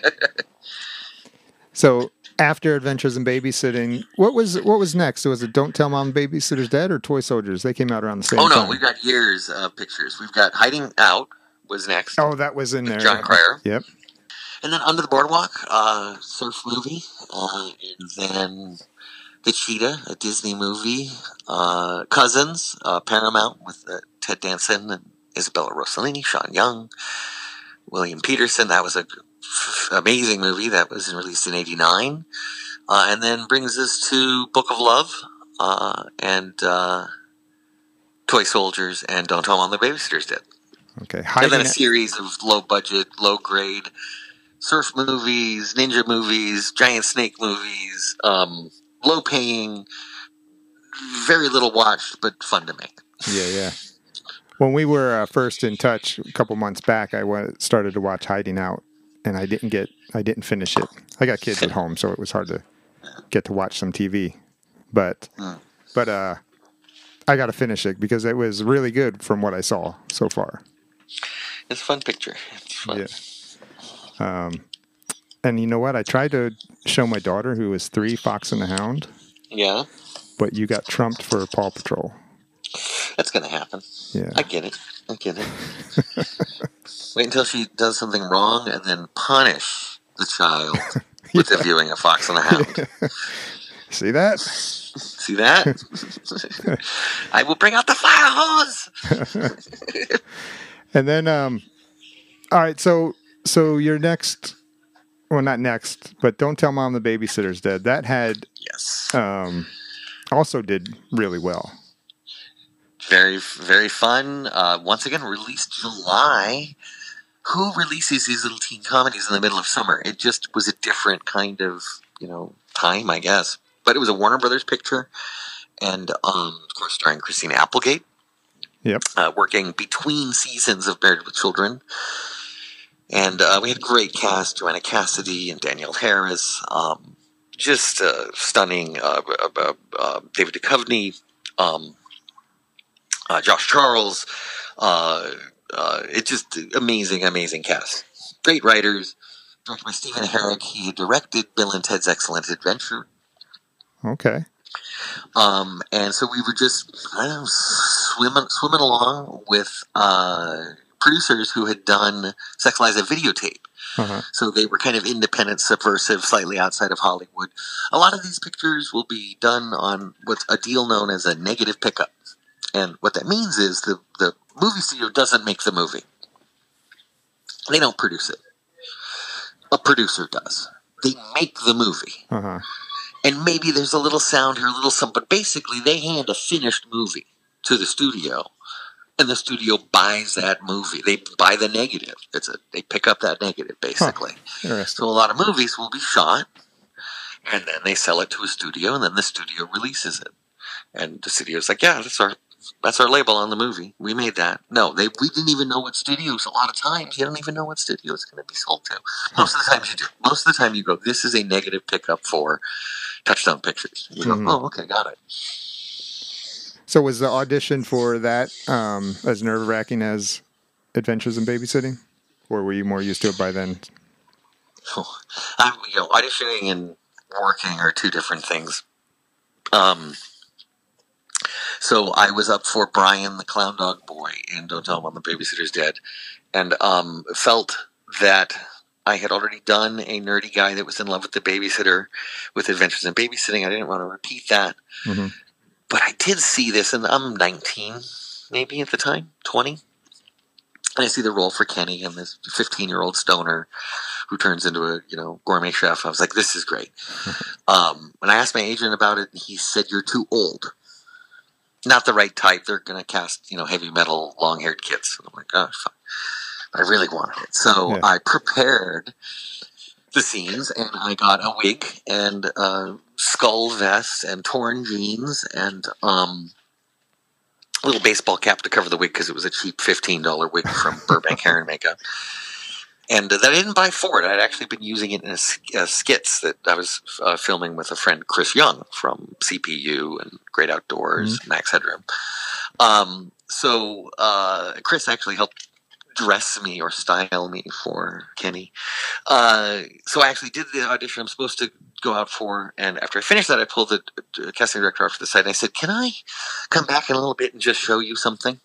B: so after Adventures in Babysitting, what was what was next? Was it Don't Tell Mom Babysitter's Dead or Toy Soldiers? They came out around the same
C: oh no,
B: time.
C: we've got years of pictures. We've got Hiding Out was next,
B: oh, that was in there.
C: Jon Cryer,
B: Yep.
C: And then Under the Boardwalk, uh, surf movie, uh, and then The Cheetah, a Disney movie, uh, Cousins, uh, Paramount with uh, Ted Danson and Isabella Rossellini, Sean Young, William Petersen. That was a f- amazing movie that was released in '89, uh, and then brings us to Book of Love uh, and uh, Toy Soldiers and Don't Tell Mom the Babysitter's Dead.
B: Okay.
C: And then a series of low budget, low grade surf movies, ninja movies, giant snake movies, um, low paying, very little watched, but fun to make.
B: Yeah, yeah. When we were uh, first in touch a couple months back, I started to watch Hiding Out, and I didn't get, I didn't finish it. I got kids at home, so it was hard to get to watch some TV. But,
C: Mm.
B: but uh, I got to finish it because it was really good from what I saw so far.
C: It's a fun picture. It's fun.
B: Yeah. Um, and you know what? I tried to show my daughter, who was three, Fox and the Hound,
C: Yeah,
B: but you got trumped for Paw Patrol.
C: that's going to happen.
B: Yeah.
C: I get it. I get it. Wait until she does something wrong and then punish the child with the viewing of Fox and the Hound.
B: See that?
C: See that? I will bring out the fire hose.
B: And then, um, all right. So, so your next, well, not next, but don't tell mom the babysitter's dead. That had
C: Yes.
B: um, also did really well.
C: Very, very fun. Uh, once again, released July. Who releases these little teen comedies in the middle of summer? It just was a different kind of, you know, time, I guess. But it was a Warner Brothers picture, and um, of course, starring Christina Applegate.
B: Yep.
C: uh, working between seasons of Married with Children. And uh, we had a great cast Joanna Cassidy and Danielle Harris. Um, just uh, stunning. Uh, uh, uh, uh, David Duchovny, um, uh, Josh Charles. Uh, uh, it's just amazing, amazing cast. Great writers. Directed by Stephen Herek. He directed Bill and Ted's Excellent Adventure.
B: Okay.
C: Um, and so we were just I don't know, swimming swimming along with uh, producers who had done Sex Lies a videotape.
B: Uh-huh.
C: So they were kind of independent, subversive, slightly outside of Hollywood. A lot of these pictures will be done on what's a deal known as a negative pickup. And what that means is the, the movie studio doesn't make the movie. They don't produce it. A producer does. They make the movie
B: Uh-huh.
C: and maybe there's a little sound here, a little something. But basically, they hand a finished movie to the studio, and the studio buys that movie. They buy the negative. It's a they pick up that negative basically.
B: Interesting.
C: So a lot of movies will be shot, and then they sell it to a studio, and then the studio releases it. And the studio's like, yeah, that's our that's our label on the movie. We made that. No, they we didn't even know what studios. A lot of times, you don't even know what studio it's going to be sold to. Most of the times you do. Most of the time you go, this is a negative pickup for Touchstone Pictures. You go,
B: Mhm.
C: oh, okay, got it.
B: So was the audition for that um, as nerve wracking as Adventures in Babysitting, or were you more used to it by then?
C: I'm, you know, auditioning and working are two different things. Um, so I was up for Brian the Clown Dog Boy in Don't Tell Mom the Babysitter's Dead, and um, felt that I had already done a nerdy guy that was in love with the babysitter with Adventures in Babysitting. I didn't want to repeat that,
B: Mhm.
C: But I did see this, and I'm 19, maybe at the time, 20. And I see the role for Kenny and this 15 year old stoner who turns into a you know gourmet chef. I was like, this is great. um, when I asked my agent about it, and he said, "You're too old. Not the right type. They're going to cast you know heavy metal, long haired kids." And I'm like, oh, fuck. I really wanted it, so
B: Yeah.
C: I prepared the scenes, and I got a wig and a skull vest and torn jeans and um. a Little baseball cap to cover the wig because it was a cheap fifteen dollar wig from Burbank Hair and Makeup and that I didn't buy for it. I'd actually been using it in a, s- uh, skits that I was uh, filming with a friend, Chris Young from PCU and Great Outdoors, Max Headroom. Um, so uh, Chris actually helped dress me or style me for Kenny. Uh, so I actually did the audition I'm supposed to go out for, and after I finished that, I pulled the casting director off to the side and I said, "Can I come back in a little bit and just show you something?"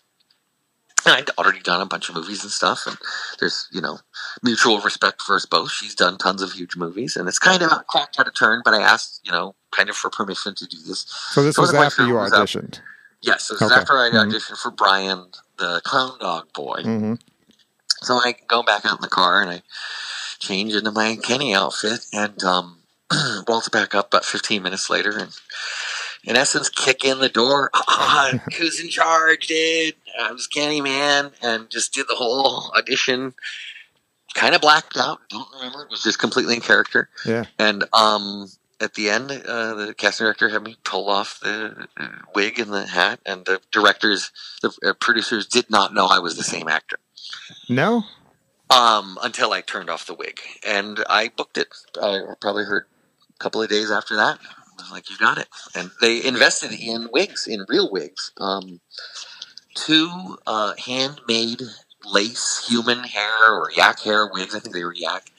C: And I'd already done a bunch of movies and stuff, and there's you know mutual respect for us both. She's done tons of huge movies, and it's kind of cracked out a turn. But I asked, you know, kind of for permission to do this.
B: So this
C: I
B: was after you
C: what was up.
B: auditioned.
C: Yes, it was
B: Okay.
C: after I
B: Mhm.
C: auditioned for Brian, the clown dog boy.
B: hmm
C: So I go back out in the car and I change into my Kenny outfit and um, waltz back up about 15 minutes later and, in essence, kick in the door. Ah, who's in charge, dude? I was Kenny, man, and just did the whole audition. Kind of blacked out. Don't remember. It was just completely in character.
B: Yeah.
C: And um, at the end, uh, the casting director had me pull off the wig and the hat, and the directors, the uh, producers, did not know I was the same actor
B: No.
C: um, until I turned off the wig, and I booked it. I probably heard a couple of days after that. I was like, "You got it," and they invested in wigs, in real wigs. Um, two uh, handmade lace human hair or yak hair wigs. I think they were yak.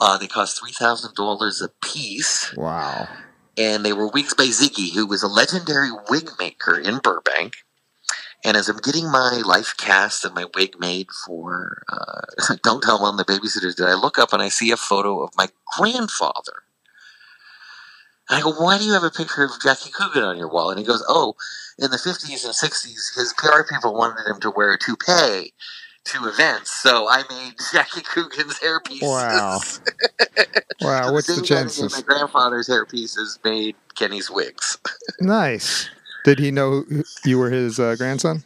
C: Uh, they cost three thousand dollars a piece,
B: Wow.
C: and they were wigs by Ziggy, who was a legendary wig maker in Burbank. And as I'm getting my life cast and my wig made for uh, Don't Tell Mom the Babysitters, did I look up and I see a photo of my grandfather. And I go, why do you have a picture of Jackie Coogan on your wall? And he goes, oh, in the 50s and 60s, his PR people wanted him to wear a toupee to events, so I made Jackie Coogan's hairpieces.
B: Wow. Wow, what's the
C: Same guy that made
B: chances?
C: My grandfather's hairpieces made Kenny's wigs.
B: Nice. Did he know you were his uh, grandson?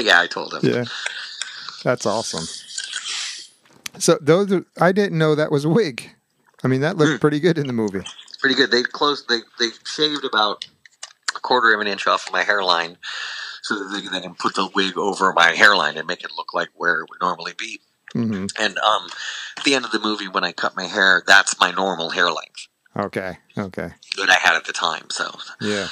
C: yeah, I told him.
B: Yeah. That's awesome. So those are, I didn't know that was a wig. I mean, that looked pretty good in the movie.
C: pretty good. They closed. They they shaved about a quarter of an inch off of my hairline, so that they can then put the wig over my hairline and make it look like where it would normally be.
B: hmm
C: And um, at the end of the movie, when I cut my hair, that's my normal hair length
B: Okay. Okay.
C: that I had at the time. So
B: Yeah.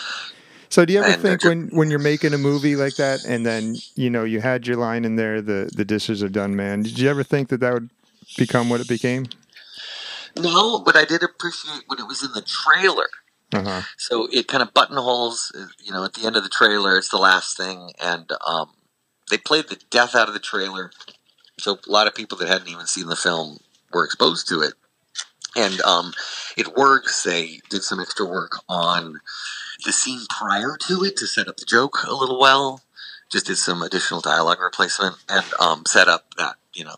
B: So do you ever
C: And
B: think when when you're making a movie like that, and then you know you had your line in there, the the dishes are done, man? Did you ever think that that would become what it became?
C: no, but I did appreciate when it was in the trailer.
B: Uh huh.
C: So it kind of buttonholes, uh, you know, at the end of the trailer, it's the last thing, and um, they played the death out of the trailer. So a lot of people that hadn't even seen the film were exposed to it, and um, it works. They did some extra work on the scene prior to it to set up the joke a little well. Just did some additional dialogue replacement and um, set up that you know.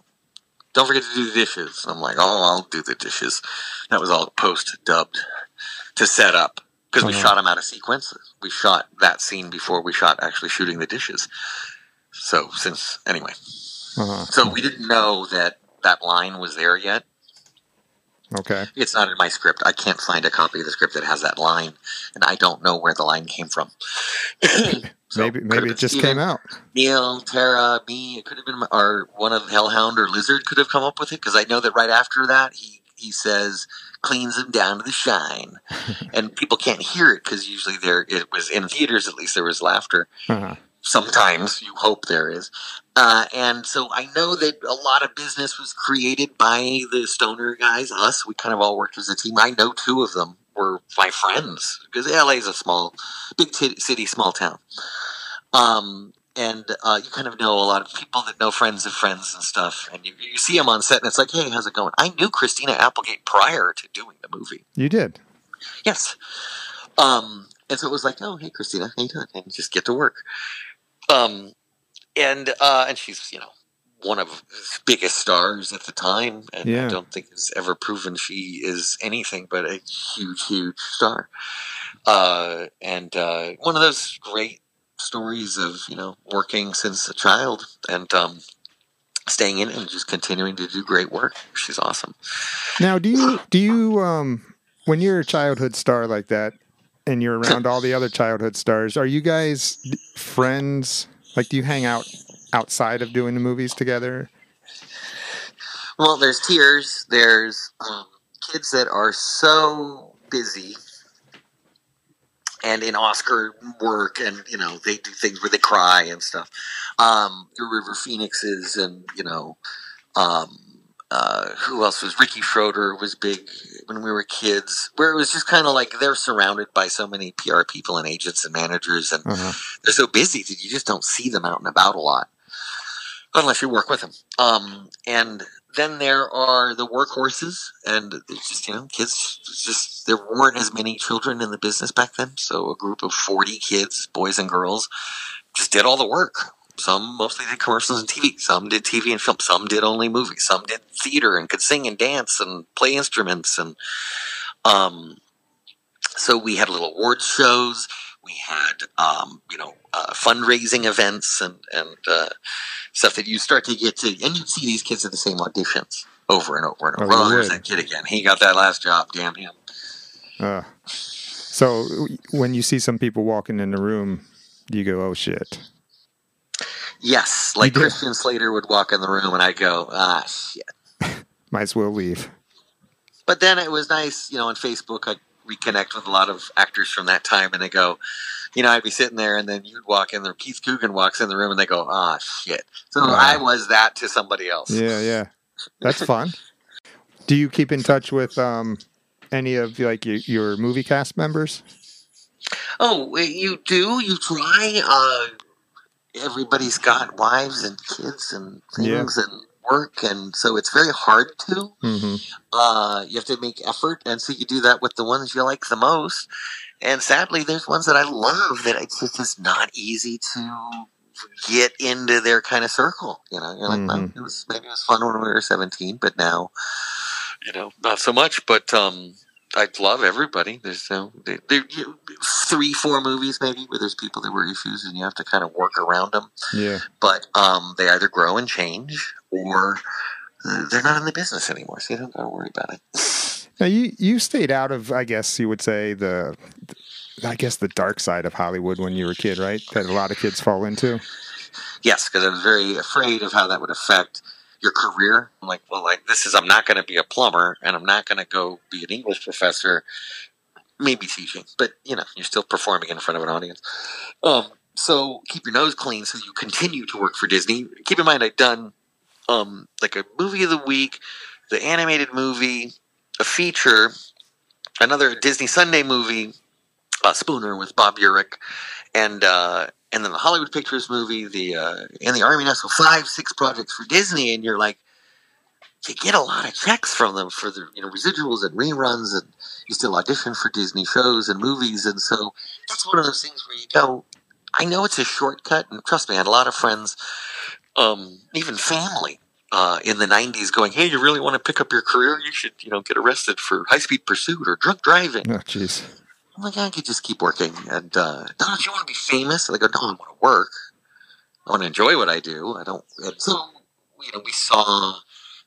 C: Don't forget to do the dishes. I'm like, oh, I'll do the dishes. That was all post dubbed to set up because we
B: Uh-huh.
C: shot them out of sequence. We shot that scene before we shot actually shooting the dishes. So since anyway,
B: huh.
C: so we didn't know that that line was there yet.
B: Okay.
C: It's not in my script. I can't find a copy of the script that has that line, and I don't know where the line came from. So,
B: maybe maybe it just
C: Steven,
B: came out.
C: Neil, Tara, me. It could have been, my, or one of Hellhound or Lizard could have come up with it because I know that right after that he he says cleans them down to the shine, and people can't hear it because usually there it was in theaters at least there was laughter.
B: Uh-huh.
C: Sometimes you hope there is, uh, and so I know that a lot of business was created by the Stoner guys, us. We kind of all worked as a team. I know two of them were my friends because LA is a small, big t- city, small town. Um, and uh, you kind of know a lot of people that know friends of friends and stuff. And you, you see them on set, and it's like, hey, how's it going? I knew Christina Applegate prior to doing the movie.
B: You did.
C: Yes. Um, and so it was like, oh, hey, Christina, how you doing? And just get to work. Um, and uh, and she's you know one of biggest stars at the time, and
B: Yeah.
C: I don't think has ever proven she is anything but a huge, huge star. Uh, and uh, one of those great stories of you know working since a child and um, staying in and just continuing to do great work. She's awesome.
B: Now, do you do you um when you're a childhood star like that and you're around all the other childhood stars, are you guys friends? Like, do you hang out outside of doing the movies together?
C: Well, there's tears. There's um, kids that are so busy and in Oscar work, and you know they do things where they cry and stuff. Um, the River Phoenixes, and you know, um, uh, who else was Ricky Schroder was big when we were kids. Where it was just kind of like they're surrounded by so many PR people and agents and managers, and
B: Uh-huh.
C: they're so busy that you just don't see them out and about a lot unless you work with them. Um, and then there are the workhorses, and it's just you know kids. Just there weren't as many children in the business back then, so a group of forty kids, boys and girls, just did all the work. Some mostly did commercials and TV. Some did TV and film. Some did only movies. Some did theater and could sing and dance and play instruments. And um, so we had little awards shows. We had um, you know uh, fundraising events and and uh, stuff that you start to get to, and you see these kids at the same auditions over and over and
B: Oh,
C: over.
B: you
C: Oh, there's that kid again. He got that last job. Damn him.
B: Uh, so when you see some people walking in the room, you go, "Oh shit"?
C: Yes, like. Christian Slater would walk in the room, and I go, ah, shit.
B: Might as well leave.
C: But then it was nice, you know, on Facebook, I reconnect with a lot of actors from that time, and they go, you know, I'd be sitting there, and then you'd walk in there. Keith Coogan walks in the room, and they go, ah, shit. So
B: Wow.
C: I was that to somebody else.
B: Yeah, yeah, that's fun. do you keep in touch with um any of like your, your movie cast members?
C: Oh, you do? You try? Uh, everybody's got wives and kids and
B: Yeah.
C: things and work, and so it's very hard to.
B: hmm
C: Uh, you have to make effort, and so you do that with the ones you like the most. And sadly, there's ones that I love that it's just is not easy to get into their kind of circle. You know, you're like, well,
B: Mhm.
C: it was maybe it was fun when we were 17, but now, you know, not so much. But um, I love everybody. There's no there, there, three, four movies maybe where there's people that were issues, and you have to kind of work around them.
B: Yeah.
C: But um, they either grow and change, or uh, they're not in the business anymore, so you don't got to worry about it.
B: Now you you stayed out of, I guess you would say the, I guess the dark side of Hollywood when you were a kid, right? That a lot of kids fall into.
C: Yes, because I was very afraid of how that would affect your career. I'm like, well, like this is I'm not going to be a plumber, and I'm not going to go be an English professor, maybe teaching, but you know, you're still performing in front of an audience. Um, so keep your nose clean so you continue to work for Disney. Keep in mind, I'd done um, like a movie of the week, the animated movie, a feature, another Disney Sunday movie, uh, Spooner with Bob Urich, and uh, and then the Hollywood Pictures movie, the uh, and the Army. So five, six projects for Disney, and you're like, you get a lot of checks from them for the you know residuals and reruns, and you still audition for Disney shows and movies, and so that's one of those things where you go, I know it's a shortcut, and trust me, I had a lot of friends, um, even family. Uh, in the 90s going hey you really want to pick up your career you should you know get arrested for high speed pursuit or drunk driving
B: Oh, jeez.
C: I'm like, I could just keep working. And, uh, don't you want to be famous? And I go, no, I want to work. I want to enjoy what I do. I don't. And so, you know, we saw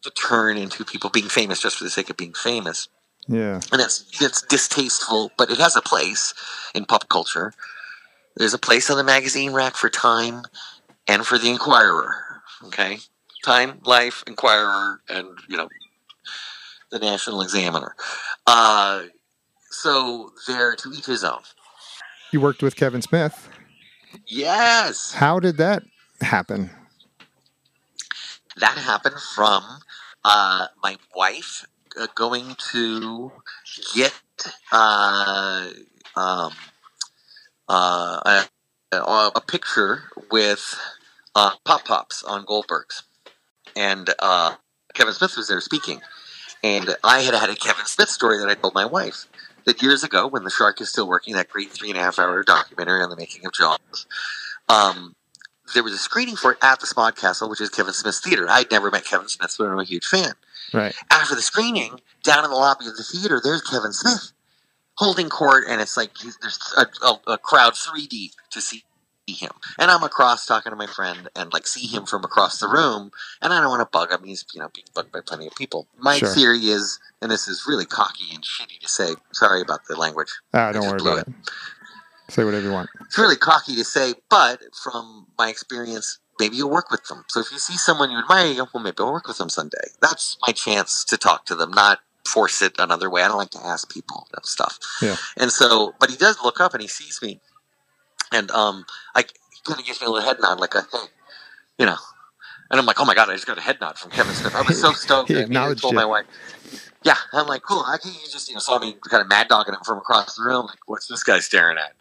C: the turn into people being famous just for the sake of being famous.
B: Yeah.
C: And that's, that's distasteful, but it has a place in pop culture. There's a place on the magazine rack for Time and for the Inquirer. Okay? Time, Life, Inquirer, and, you know, the National Examiner. Uh, so they're to each his own.
B: You worked with Kevin Smith.
C: Yes,
B: How did that happen?
C: that happened from uh, my wife uh, going to get uh, um, uh, a, a picture with uh, Pop Pops on Goldberg's, and uh, Kevin Smith was there speaking, and I had had a Kevin Smith story that I told my wife that years ago, when the shark is still working, that great three and a half hour documentary on the making of Jaws. Um, there was a screening for it at the SModcastle, which is Kevin Smith's theater. I'd never met Kevin Smith, but I'm a huge fan.
B: Right.
C: After the screening, down in the lobby of the theater, there's Kevin Smith holding court, and it's like he's, there's a, a, a crowd three deep to see him. And I'm across talking to my friend and like see him from across the room, and I don't want to bug him. He's you know being bugged by plenty of people. My
B: Sure.
C: theory is, and this is really cocky and shitty to say. Sorry about the language.
B: Ah,
C: I
B: don't worry about it. Say whatever you want.
C: it's really cocky to say, but from my experience, maybe you'll work with them. So if you see someone you admire, you go, well, maybe I'll work with them someday. That's my chance to talk to them, not force it another way. I don't like to ask people that stuff.
B: Yeah.
C: And so, but he does look up and he sees me, and um, I he kind of gives me a little head nod, like a hey, you know. And I'm like, oh my god, I just got a head nod from Kevin Smith. I was so stoked.
B: He
C: I told
B: you.
C: my wife. Yeah, I'm like, cool. I think you just you know saw me kind of mad dogging him from across the room. Like, what's this guy staring at?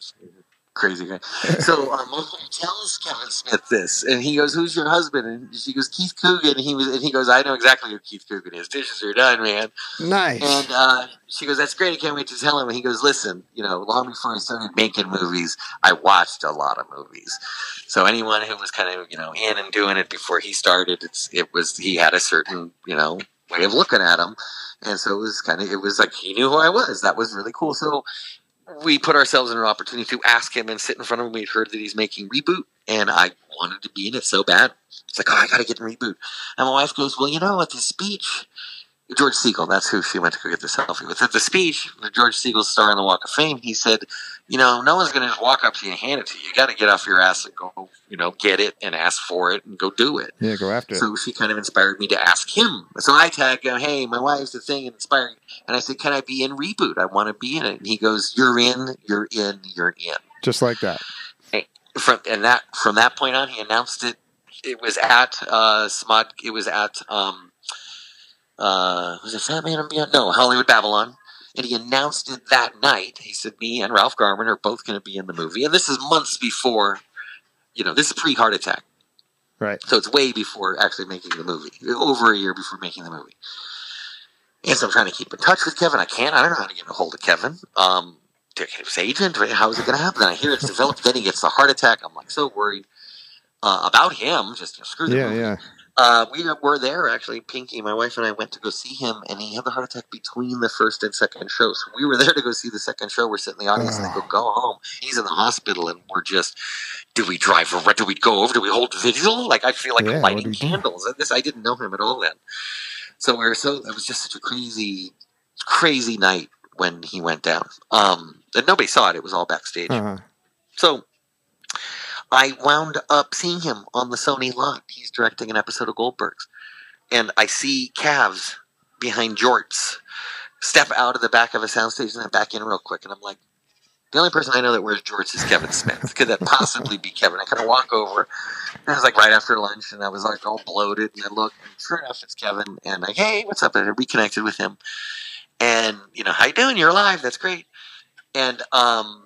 C: Crazy guy. So um, my tells Kevin Smith this, and he goes, "Who's your husband?" And she goes, "Keith Coogan." And he was, and he goes, "I know exactly who Keith Coogan is. Dishes are done, man."
B: Nice.
C: And uh, she goes, "That's great. I can't wait to tell him." And he goes, "Listen, you know, long before I started making movies, I watched a lot of movies. So anyone who was kind of you know in and doing it before he started, it's it was he had a certain you know way of looking at him, and so it was kind of it was like he knew who I was. That was really cool. So." We put ourselves in an opportunity to ask him and sit in front of him. We'd heard that he's making reboot, and I wanted to be in it so bad. It's like, oh, I got to get in reboot. And my wife goes, well, you know, at the speech, George Segal, that's who she went to go get the selfie with. At the speech, the George Segal star on the Walk of Fame, he said, you know, no one's going to just walk up to you and hand it to you. You got to get off your ass and go, you know, get it and ask for it and go do it.
B: yeah, go after it.
C: So she kind of inspired me to ask him. So I tag him, hey, my wife's the thing and inspiring. And I said, can I be in Reboot? I want to be in it. And he goes, you're in, you're in, you're in
B: Just like that.
C: from and that from that point on, he announced it. It was at uh, Smod. It was at um, uh, was it Fat Man and Beyond? No, Hollywood Babble-On. And he announced it that night. He said, "Me and Ralph Garman are both going to be in the movie." And this is months before you know, this is pre heart attack.
B: Right.
C: So it's way before actually making the movie, over a year before making the movie. And so I'm trying to keep in touch with Kevin. I can't. I don't know how to get a hold of Kevin. Um, his agent. How is it going to happen? Then I hear it's developed. then he gets the heart attack. I'm like so worried uh, about him. Just you know, screw the
B: Yeah,
C: movie.
B: yeah.
C: Uh, we were there actually. Pinky, my wife, and I went to go see him, and he had the heart attack between the first and second show. So we were there to go see the second show. We're sitting in the audience, and I go, "Go home." He's in the hospital, and we're just, do we drive over? Do we go over? Do we hold vigil? Like I feel like
B: Yeah,
C: lighting
B: do you do?
C: candles. And This I didn't know him at all then. So we were so it was just such a crazy, crazy night when he went down. Um, and nobody saw it. It was all backstage.
B: Uh-huh.
C: So I wound up seeing him on the Sony lot. He's directing an episode of Goldbergs. And I see calves behind jorts step out of the back of a soundstage and then back in real quick. And I'm like, the only person I know that wears jorts is Kevin Smith. Could that possibly be Kevin? I kind of walk over. And it was like right after lunch, and I was like all bloated. And I look, and sure enough, it's Kevin. And like, hey, what's up? And I reconnected with him. And you know, how you doing? You're alive. That's great. And um,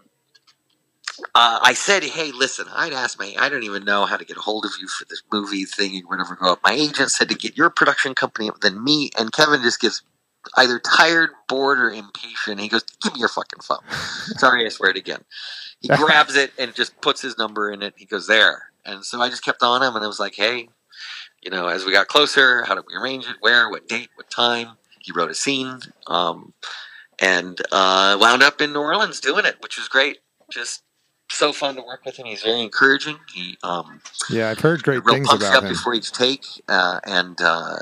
C: uh, I said, "Hey, listen, I'd asked my, I don't even know how to get a hold of you for this movie thing or whatever. Go up. My agent said to get your production company, then me and Kevin just gets either tired, bored, or impatient. He goes, "Give me your fucking phone." Sorry, I swear it again. He grabs it and just puts his number in it. He goes there, and so I just kept on him, and I was like, "Hey, you know, as we got closer, how did we arrange it? Where? What date? What time?" He wrote a scene, um, and uh, wound up in New Orleans doing it, which was great. Just so fun to work with him. He's very encouraging. He um,
B: Yeah, I've heard great
C: real
B: things about
C: up
B: him.
C: before each take, uh, and uh,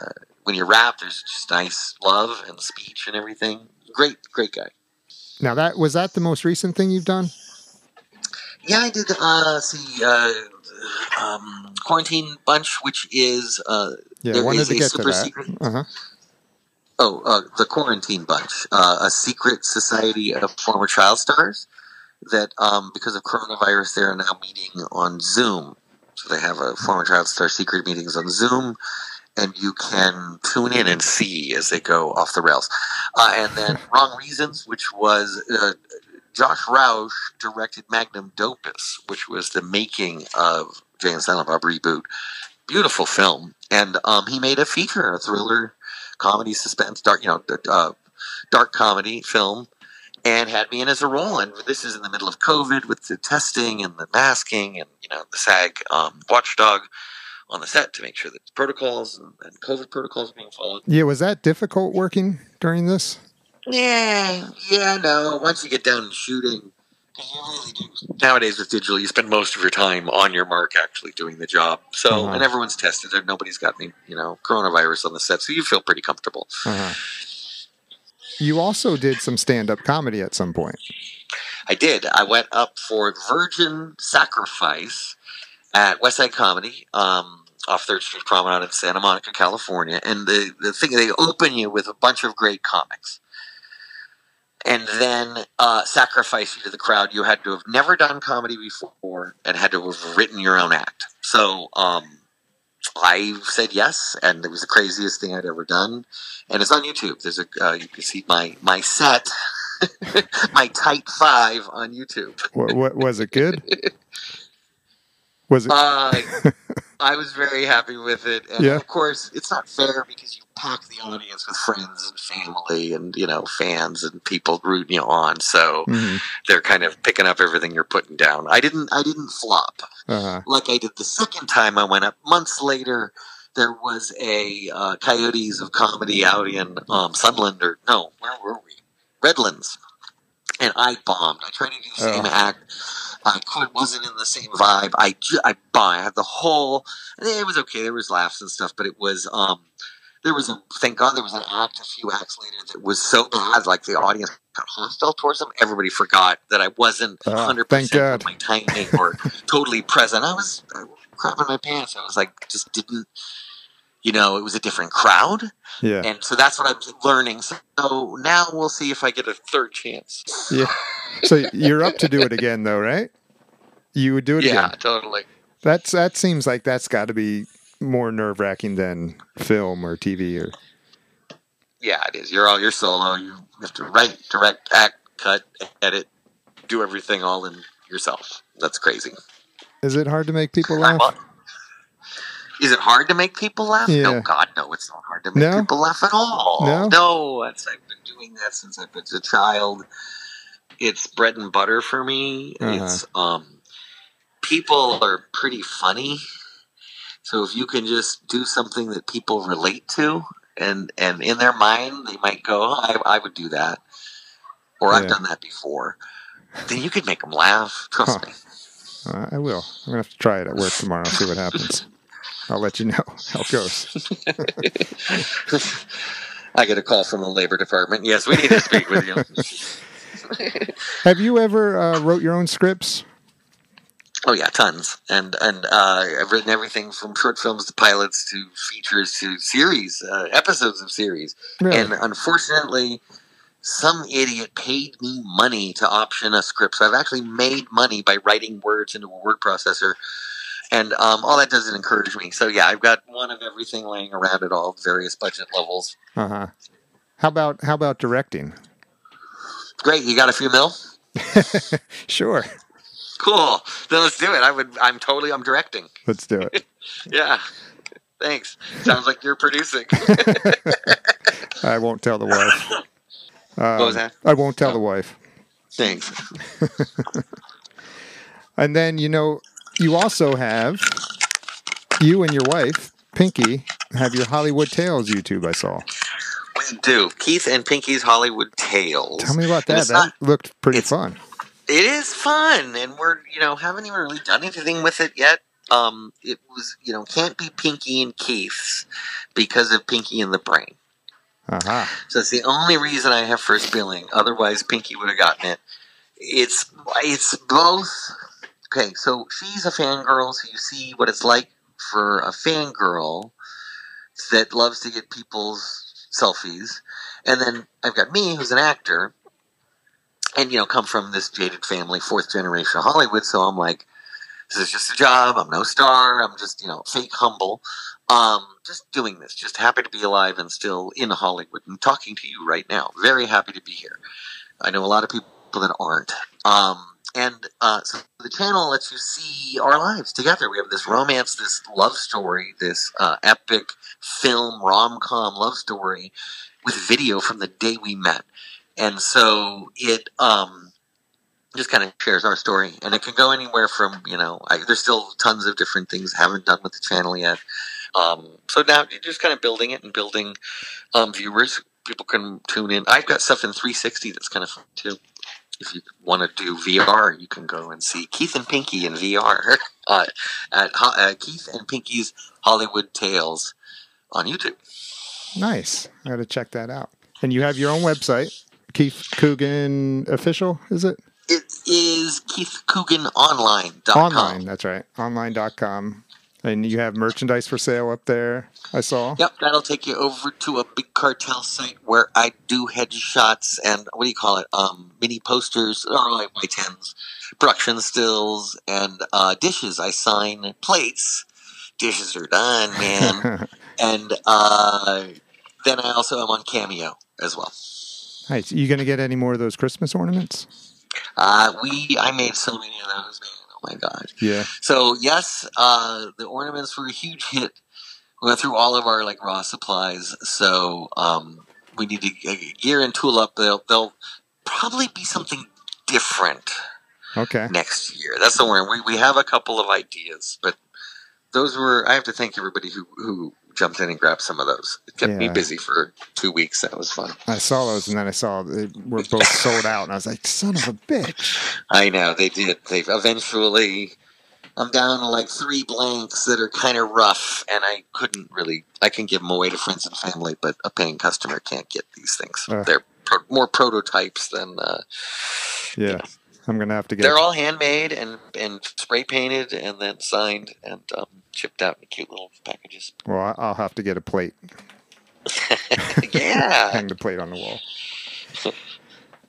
C: when you rap, there's just nice love and speech and everything. Great, great guy.
B: Now that was that the most recent thing you've done?
C: Yeah, I did. Uh, see, uh, um, quarantine bunch, which is uh,
B: Yeah,
C: There is a super secret-
B: Uh-huh.
C: oh, uh, the quarantine bunch, uh, a secret society of former child stars that, um, because of coronavirus, they're now meeting on Zoom. So they have a former child star secret meetings on Zoom, and you can tune in and see as they go off the rails. Uh, and then Wrong Reasons, which was uh, Josh Roush directed Magnum Dopus, which was the making of Jay and Silent Bob reboot. Beautiful film, and um, he made a feature, a thriller, comedy, suspense, dark, you know, uh, dark comedy film, and had me in as a role. And this is in the middle of COVID with the testing and the masking, and you know, the SAG um, watchdog on the set to make sure that protocols and, and COVID protocols are being followed.
B: Yeah, was that difficult working during this?
C: Yeah, yeah, no. Once you get down to shooting, you really do. Nowadays with digital, you spend most of your time on your mark actually doing the job. So,
B: Uh-huh.
C: and everyone's tested. and Nobody's got any, you know, coronavirus on the set, so you feel pretty comfortable.
B: Uh-huh. You also did some stand-up comedy at some point.
C: I did. I went up for Virgin Sacrifice at Westside Comedy, um, off Third Street Promenade in Santa Monica, California. And the, the thing, they open you with a bunch of great comics. And then uh, sacrifice you to the crowd. You had to have never done comedy before and had to have written your own act. So um, I said yes, and it was the craziest thing I'd ever done. And it's on YouTube. There's a uh, you can see my my set, my tight five on YouTube.
B: What, what was it good? Was it?
C: Uh, I was very happy with it, and
B: Yeah.
C: of course, it's not fair because you pack the audience with friends and family, and you know, fans and people rooting you on. So
B: Mhm.
C: they're kind of picking up everything you're putting down. I didn't, I didn't flop
B: Uh-huh.
C: like I did the second time I went up. Months later, there was a uh, Coyotes of Comedy out in um, Sunland, or no, where were we? Redlands, and I bombed. I tried to do the same
B: Oh.
C: act. I could wasn't in the same vibe. I I bombed. I had the whole. It was okay. There was laughs and stuff, but it was um. There was a thank God there was an act a few acts later that was so bad, like the audience got hostile towards them. Everybody forgot that I wasn't
B: Ah,
C: hundred
B: thank
C: percent my timing or totally present. I was uh, crapping my pants. I was like, just didn't, you know, it was a different crowd.
B: Yeah.
C: And so that's what I'm learning. So now we'll see if I get a third chance.
B: Yeah. So you're up to do it again, though, right? You would do it
C: Yeah,
B: again.
C: totally.
B: That's that seems like that's got to be more nerve wracking than film or TV or.
C: Yeah, it is. You're all you're solo. You have to write, direct, act, cut, edit, do everything all in yourself. That's crazy.
B: Is it hard to make people laugh?
C: Is it hard to make people laugh?
B: Yeah.
C: No, God, no, it's not hard to make
B: No?
C: people laugh at all.
B: No?
C: no, I've been doing that since I was a child. It's bread and butter for me.
B: Uh-huh.
C: It's um, people are pretty funny, so if you can just do something that people relate to, and and in their mind they might go, oh, I, I would do that, or I've
B: Yeah.
C: done that before. Then you could make them laugh. Trust
B: Huh.
C: me.
B: Uh, I will. I'm gonna have to try it at work tomorrow. See what happens. I'll let you know how it goes.
C: I get a call from the labor department. Yes, we need to speak with you.
B: Have you ever uh, wrote your own scripts?
C: Oh yeah, tons. And and uh, I've written everything from short films to pilots to features to series, uh, episodes of series.
B: Really?
C: And unfortunately, some idiot paid me money to option a script. So I've actually made money by writing words into a word processor. And um, all that does is encourage me. So yeah, I've got one of everything laying around at all various budget levels.
B: Uh huh. How about how about directing?
C: Great, you got a few mil?
B: Sure.
C: Cool. Then let's do it. I would. I'm totally. I'm directing.
B: Let's do it.
C: Yeah. Thanks. Sounds like you're producing.
B: I won't tell the wife. Um,
C: What was that?
B: I won't tell the wife.
C: Thanks.
B: And then you know, you also have you and your wife, Pinky, have your Hollywood Tales YouTube. I saw.
C: We do. Keith and Pinky's Hollywood Tales.
B: Tell me about that. That
C: not-
B: looked pretty fun.
C: It is fun, and we're you know haven't even really done anything with it yet. Um, it was you know can't be Pinky and Keith's because of Pinky and the Brain.
B: Aha.
C: So it's the only reason I have first billing. Otherwise, Pinky would have gotten it. It's it's both. Okay, so she's a fangirl, so you see what it's like for a fangirl that loves to get people's selfies, and then I've got me, who's an actor, and you know, come from this jaded family, fourth generation of Hollywood. So I'm like, this is just a job. I'm no star. I'm just you know fake humble. Um, just doing this, just happy to be alive and still in Hollywood and talking to you right now. Very happy to be here. I know a lot of people that aren't. Um, and uh, so the channel lets you see our lives together. We have this romance, this love story, this uh, epic film rom com love story with video from the day we met. And so it um, just kind of shares our story, and it can go anywhere from you know. I, there's still tons of different things I haven't done with the channel yet. Um, so now you're just kind of building it and building um, viewers. People can tune in. I've got stuff in 360 that's kind of fun too. If you want to do VR, you can go and see Keith and Pinky in VR uh, at uh, Keith and Pinky's Hollywood Tales on YouTube.
B: Nice. I got to check that out. And you have your own website, Keith Coogan Official, is it?
C: It is KeithCooganOnline.com.
B: Online. That's right. Online.com. And you have merchandise for sale up there, I saw.
C: Yep, that'll take you over to a big cartel site where I do headshots and what do you call it? Um, mini posters or like my tens, production stills, and uh, dishes. I sign plates. Dishes are done, man. and uh, then I also am on Cameo as well.
B: Nice. You going to get any more of those Christmas ornaments?
C: Uh, we I made so many of those, man. Oh my god.
B: Yeah.
C: So yes, uh, the ornaments were a huge hit. We went through all of our like raw supplies, so um, we need to gear and tool up. They'll they'll probably be something different
B: Okay.
C: next year. That's the word. We we have a couple of ideas, but those were. I have to thank everybody who who jumped in and grabbed some of those. It kept me busy for two weeks. That was fun.
B: I saw those and then I saw they were both sold out. And I was like, son of a bitch.
C: I know they did. They've eventually. I'm down to like three blanks that are kind of rough, and I couldn't really. I can give them away to friends and family, but a paying customer can't get these things.
B: Uh.
C: They're pro- more prototypes than. Uh,
B: Yeah. I'm going to have to get
C: they're all handmade and and spray painted and then signed and um, shipped out in cute little packages.
B: Well, I'll have to get a plate.
C: yeah.
B: Hang the plate on the wall.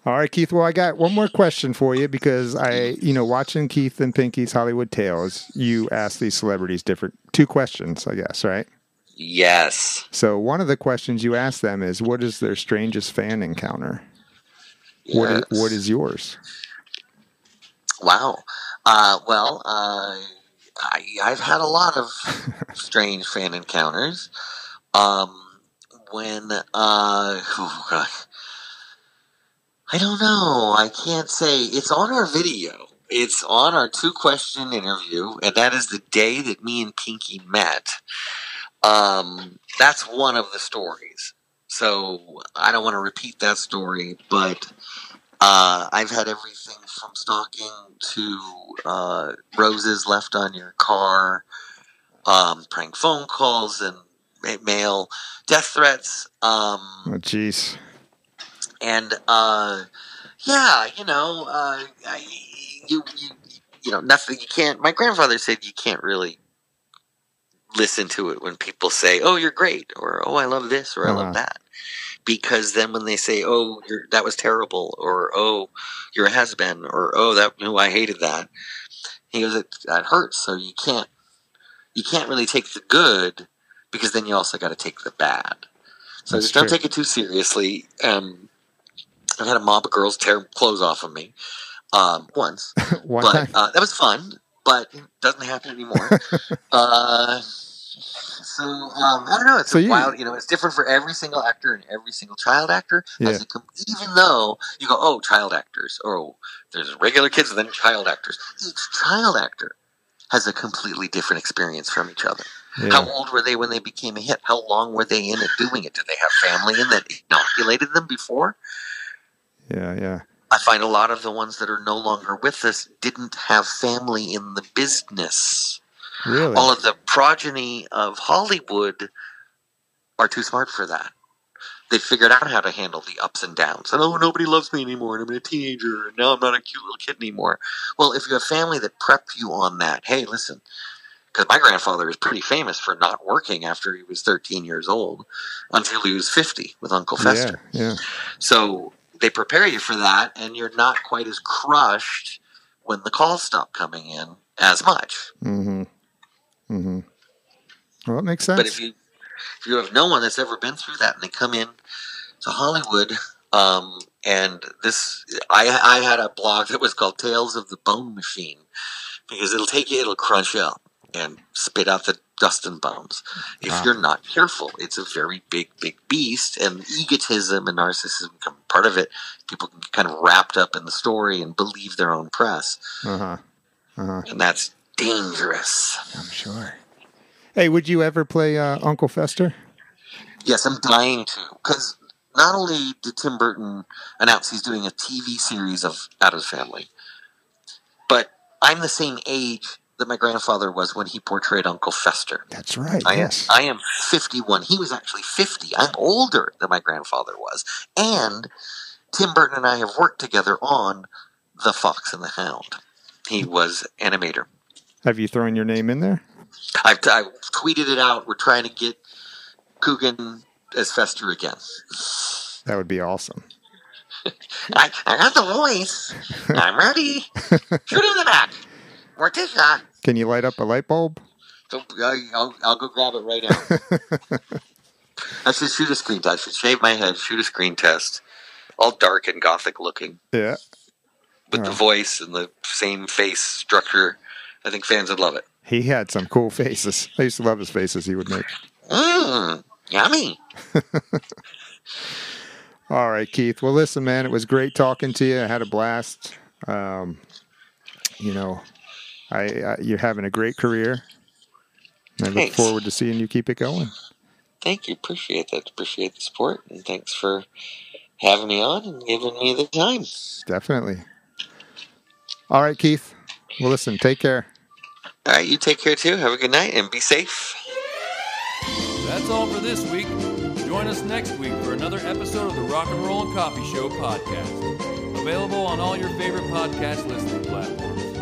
B: All right, Keith. Well, I got one more question for you because I, you know, watching Keith and Pinky's Hollywood Tales, you ask these celebrities different two questions, I guess, right?
C: Yes.
B: So one of the questions you ask them is, "What is their strangest fan encounter?" What is,
C: Yes.
B: what is yours?
C: Wow. Uh, well, uh, I, I've had a lot of strange fan encounters. Um, when uh, oh, God. I don't know. I can't say. It's on our video. It's on our two question interview, and that is the day that me and Pinky met. Um, that's one of the stories. So I don't want to repeat that story, but uh, I've had everything from stalking to uh, roses left on your car, um, prank phone calls and ma- mail, death threats. Um,
B: Oh, jeez.
C: and uh, yeah, you know, uh, I, you, you, you know, nothing. You can't. My grandfather said you can't really listen to it when people say, "Oh, you're great," or "Oh, I love this," or "I
B: Uh-huh.
C: love that," because then when they say, "Oh, you're, that was terrible," or "Oh, you're a has been," or "Oh, that oh, I hated that," he goes, "It that hurts." So you can't, you can't really take the good because then you also got to take the bad. So
B: That's
C: just don't take it too seriously. Um, I've had a mob of girls tear clothes off of me um, once, but uh, that was fun. But it doesn't happen anymore. uh, so um, I don't know. It's
B: So
C: a
B: you-
C: wild. You know, it's different for every single actor and every single child actor.
B: Yeah.
C: Even though you go, oh, child actors, or oh, there's regular kids and then child actors. Each child actor has a completely different experience from each other. How old were they when they became a hit? How long were they in it doing it? Did they have family in that inoculated them before?
B: Yeah. Yeah.
C: I find a lot of the ones that are no longer with us didn't have family in the business.
B: Really?
C: All of the progeny of Hollywood are too smart for that. They figured out how to handle the ups and downs. And oh, nobody loves me anymore, and I'm a teenager, and now I'm not a cute little kid anymore. Well, if you have family that prep you on that, hey, listen, because my grandfather is pretty famous for not working after he was 13 years old until he was 50 with Uncle
B: yeah.
C: Fester.
B: Yeah.
C: So they prepare you for that, and you're not quite as crushed when the calls stop coming in as much.
B: Mm-hmm. Mm-hmm. Well, it makes sense.
C: But if you if you have no one that's ever been through that, and they come in to Hollywood, um, and this, I I had a blog that was called Tales of the Bone Machine because it'll take you, it'll crunch up and spit out the dust and bones if
B: Ah.
C: you're not careful. It's a very big, big beast, and egotism and narcissism become part of it. People can get kind of wrapped up in the story and believe their own press,
B: uh-huh. Uh-huh.
C: and that's dangerous.
B: I'm sure. Hey, would you ever play uh, Uncle Fester?
C: Yes, I'm dying to. Because not only did Tim Burton announce he's doing a TV series of Addams Family, but I'm the same age that my grandfather was when he portrayed Uncle Fester.
B: That's right.
C: I am,
B: yes.
C: I am 51. He was actually 50. I'm older than my grandfather was. And Tim Burton and I have worked together on The Fox and the Hound. He was animator.
B: Have you thrown your name in there?
C: I've, I've tweeted it out. We're trying to get Coogan as Fester again.
B: That would be awesome.
C: I, I got the voice. I'm ready. Shoot him in the back. Morticia.
B: Can you light up a light bulb?
C: So, I, uh, I'll, I'll go grab it right now. I should shoot a screen test. I should shave my head, shoot a screen test. All dark and gothic looking
B: Yeah.
C: with the
B: Oh.
C: voice and the same face structure. I think fans would love it.
B: He had some cool faces. I used to love his faces he would make.
C: Mmm, yummy.
B: All right, Keith. Well, listen, man, it was great talking to you. I had a blast. Um, you know, I, I you're having a great career. I look
C: Thanks.
B: forward to seeing you keep it going.
C: Thank you. Appreciate that. Appreciate the support. And thanks for having me on and giving me the time.
B: Definitely. All right, Keith. Well, listen, take care.
C: All right, you take care too. Have a good night and be safe.
D: That's all for this week. Join us next week for another episode of the Rock and Roll and Coffee Show podcast. Available on all your favorite podcast listening platforms.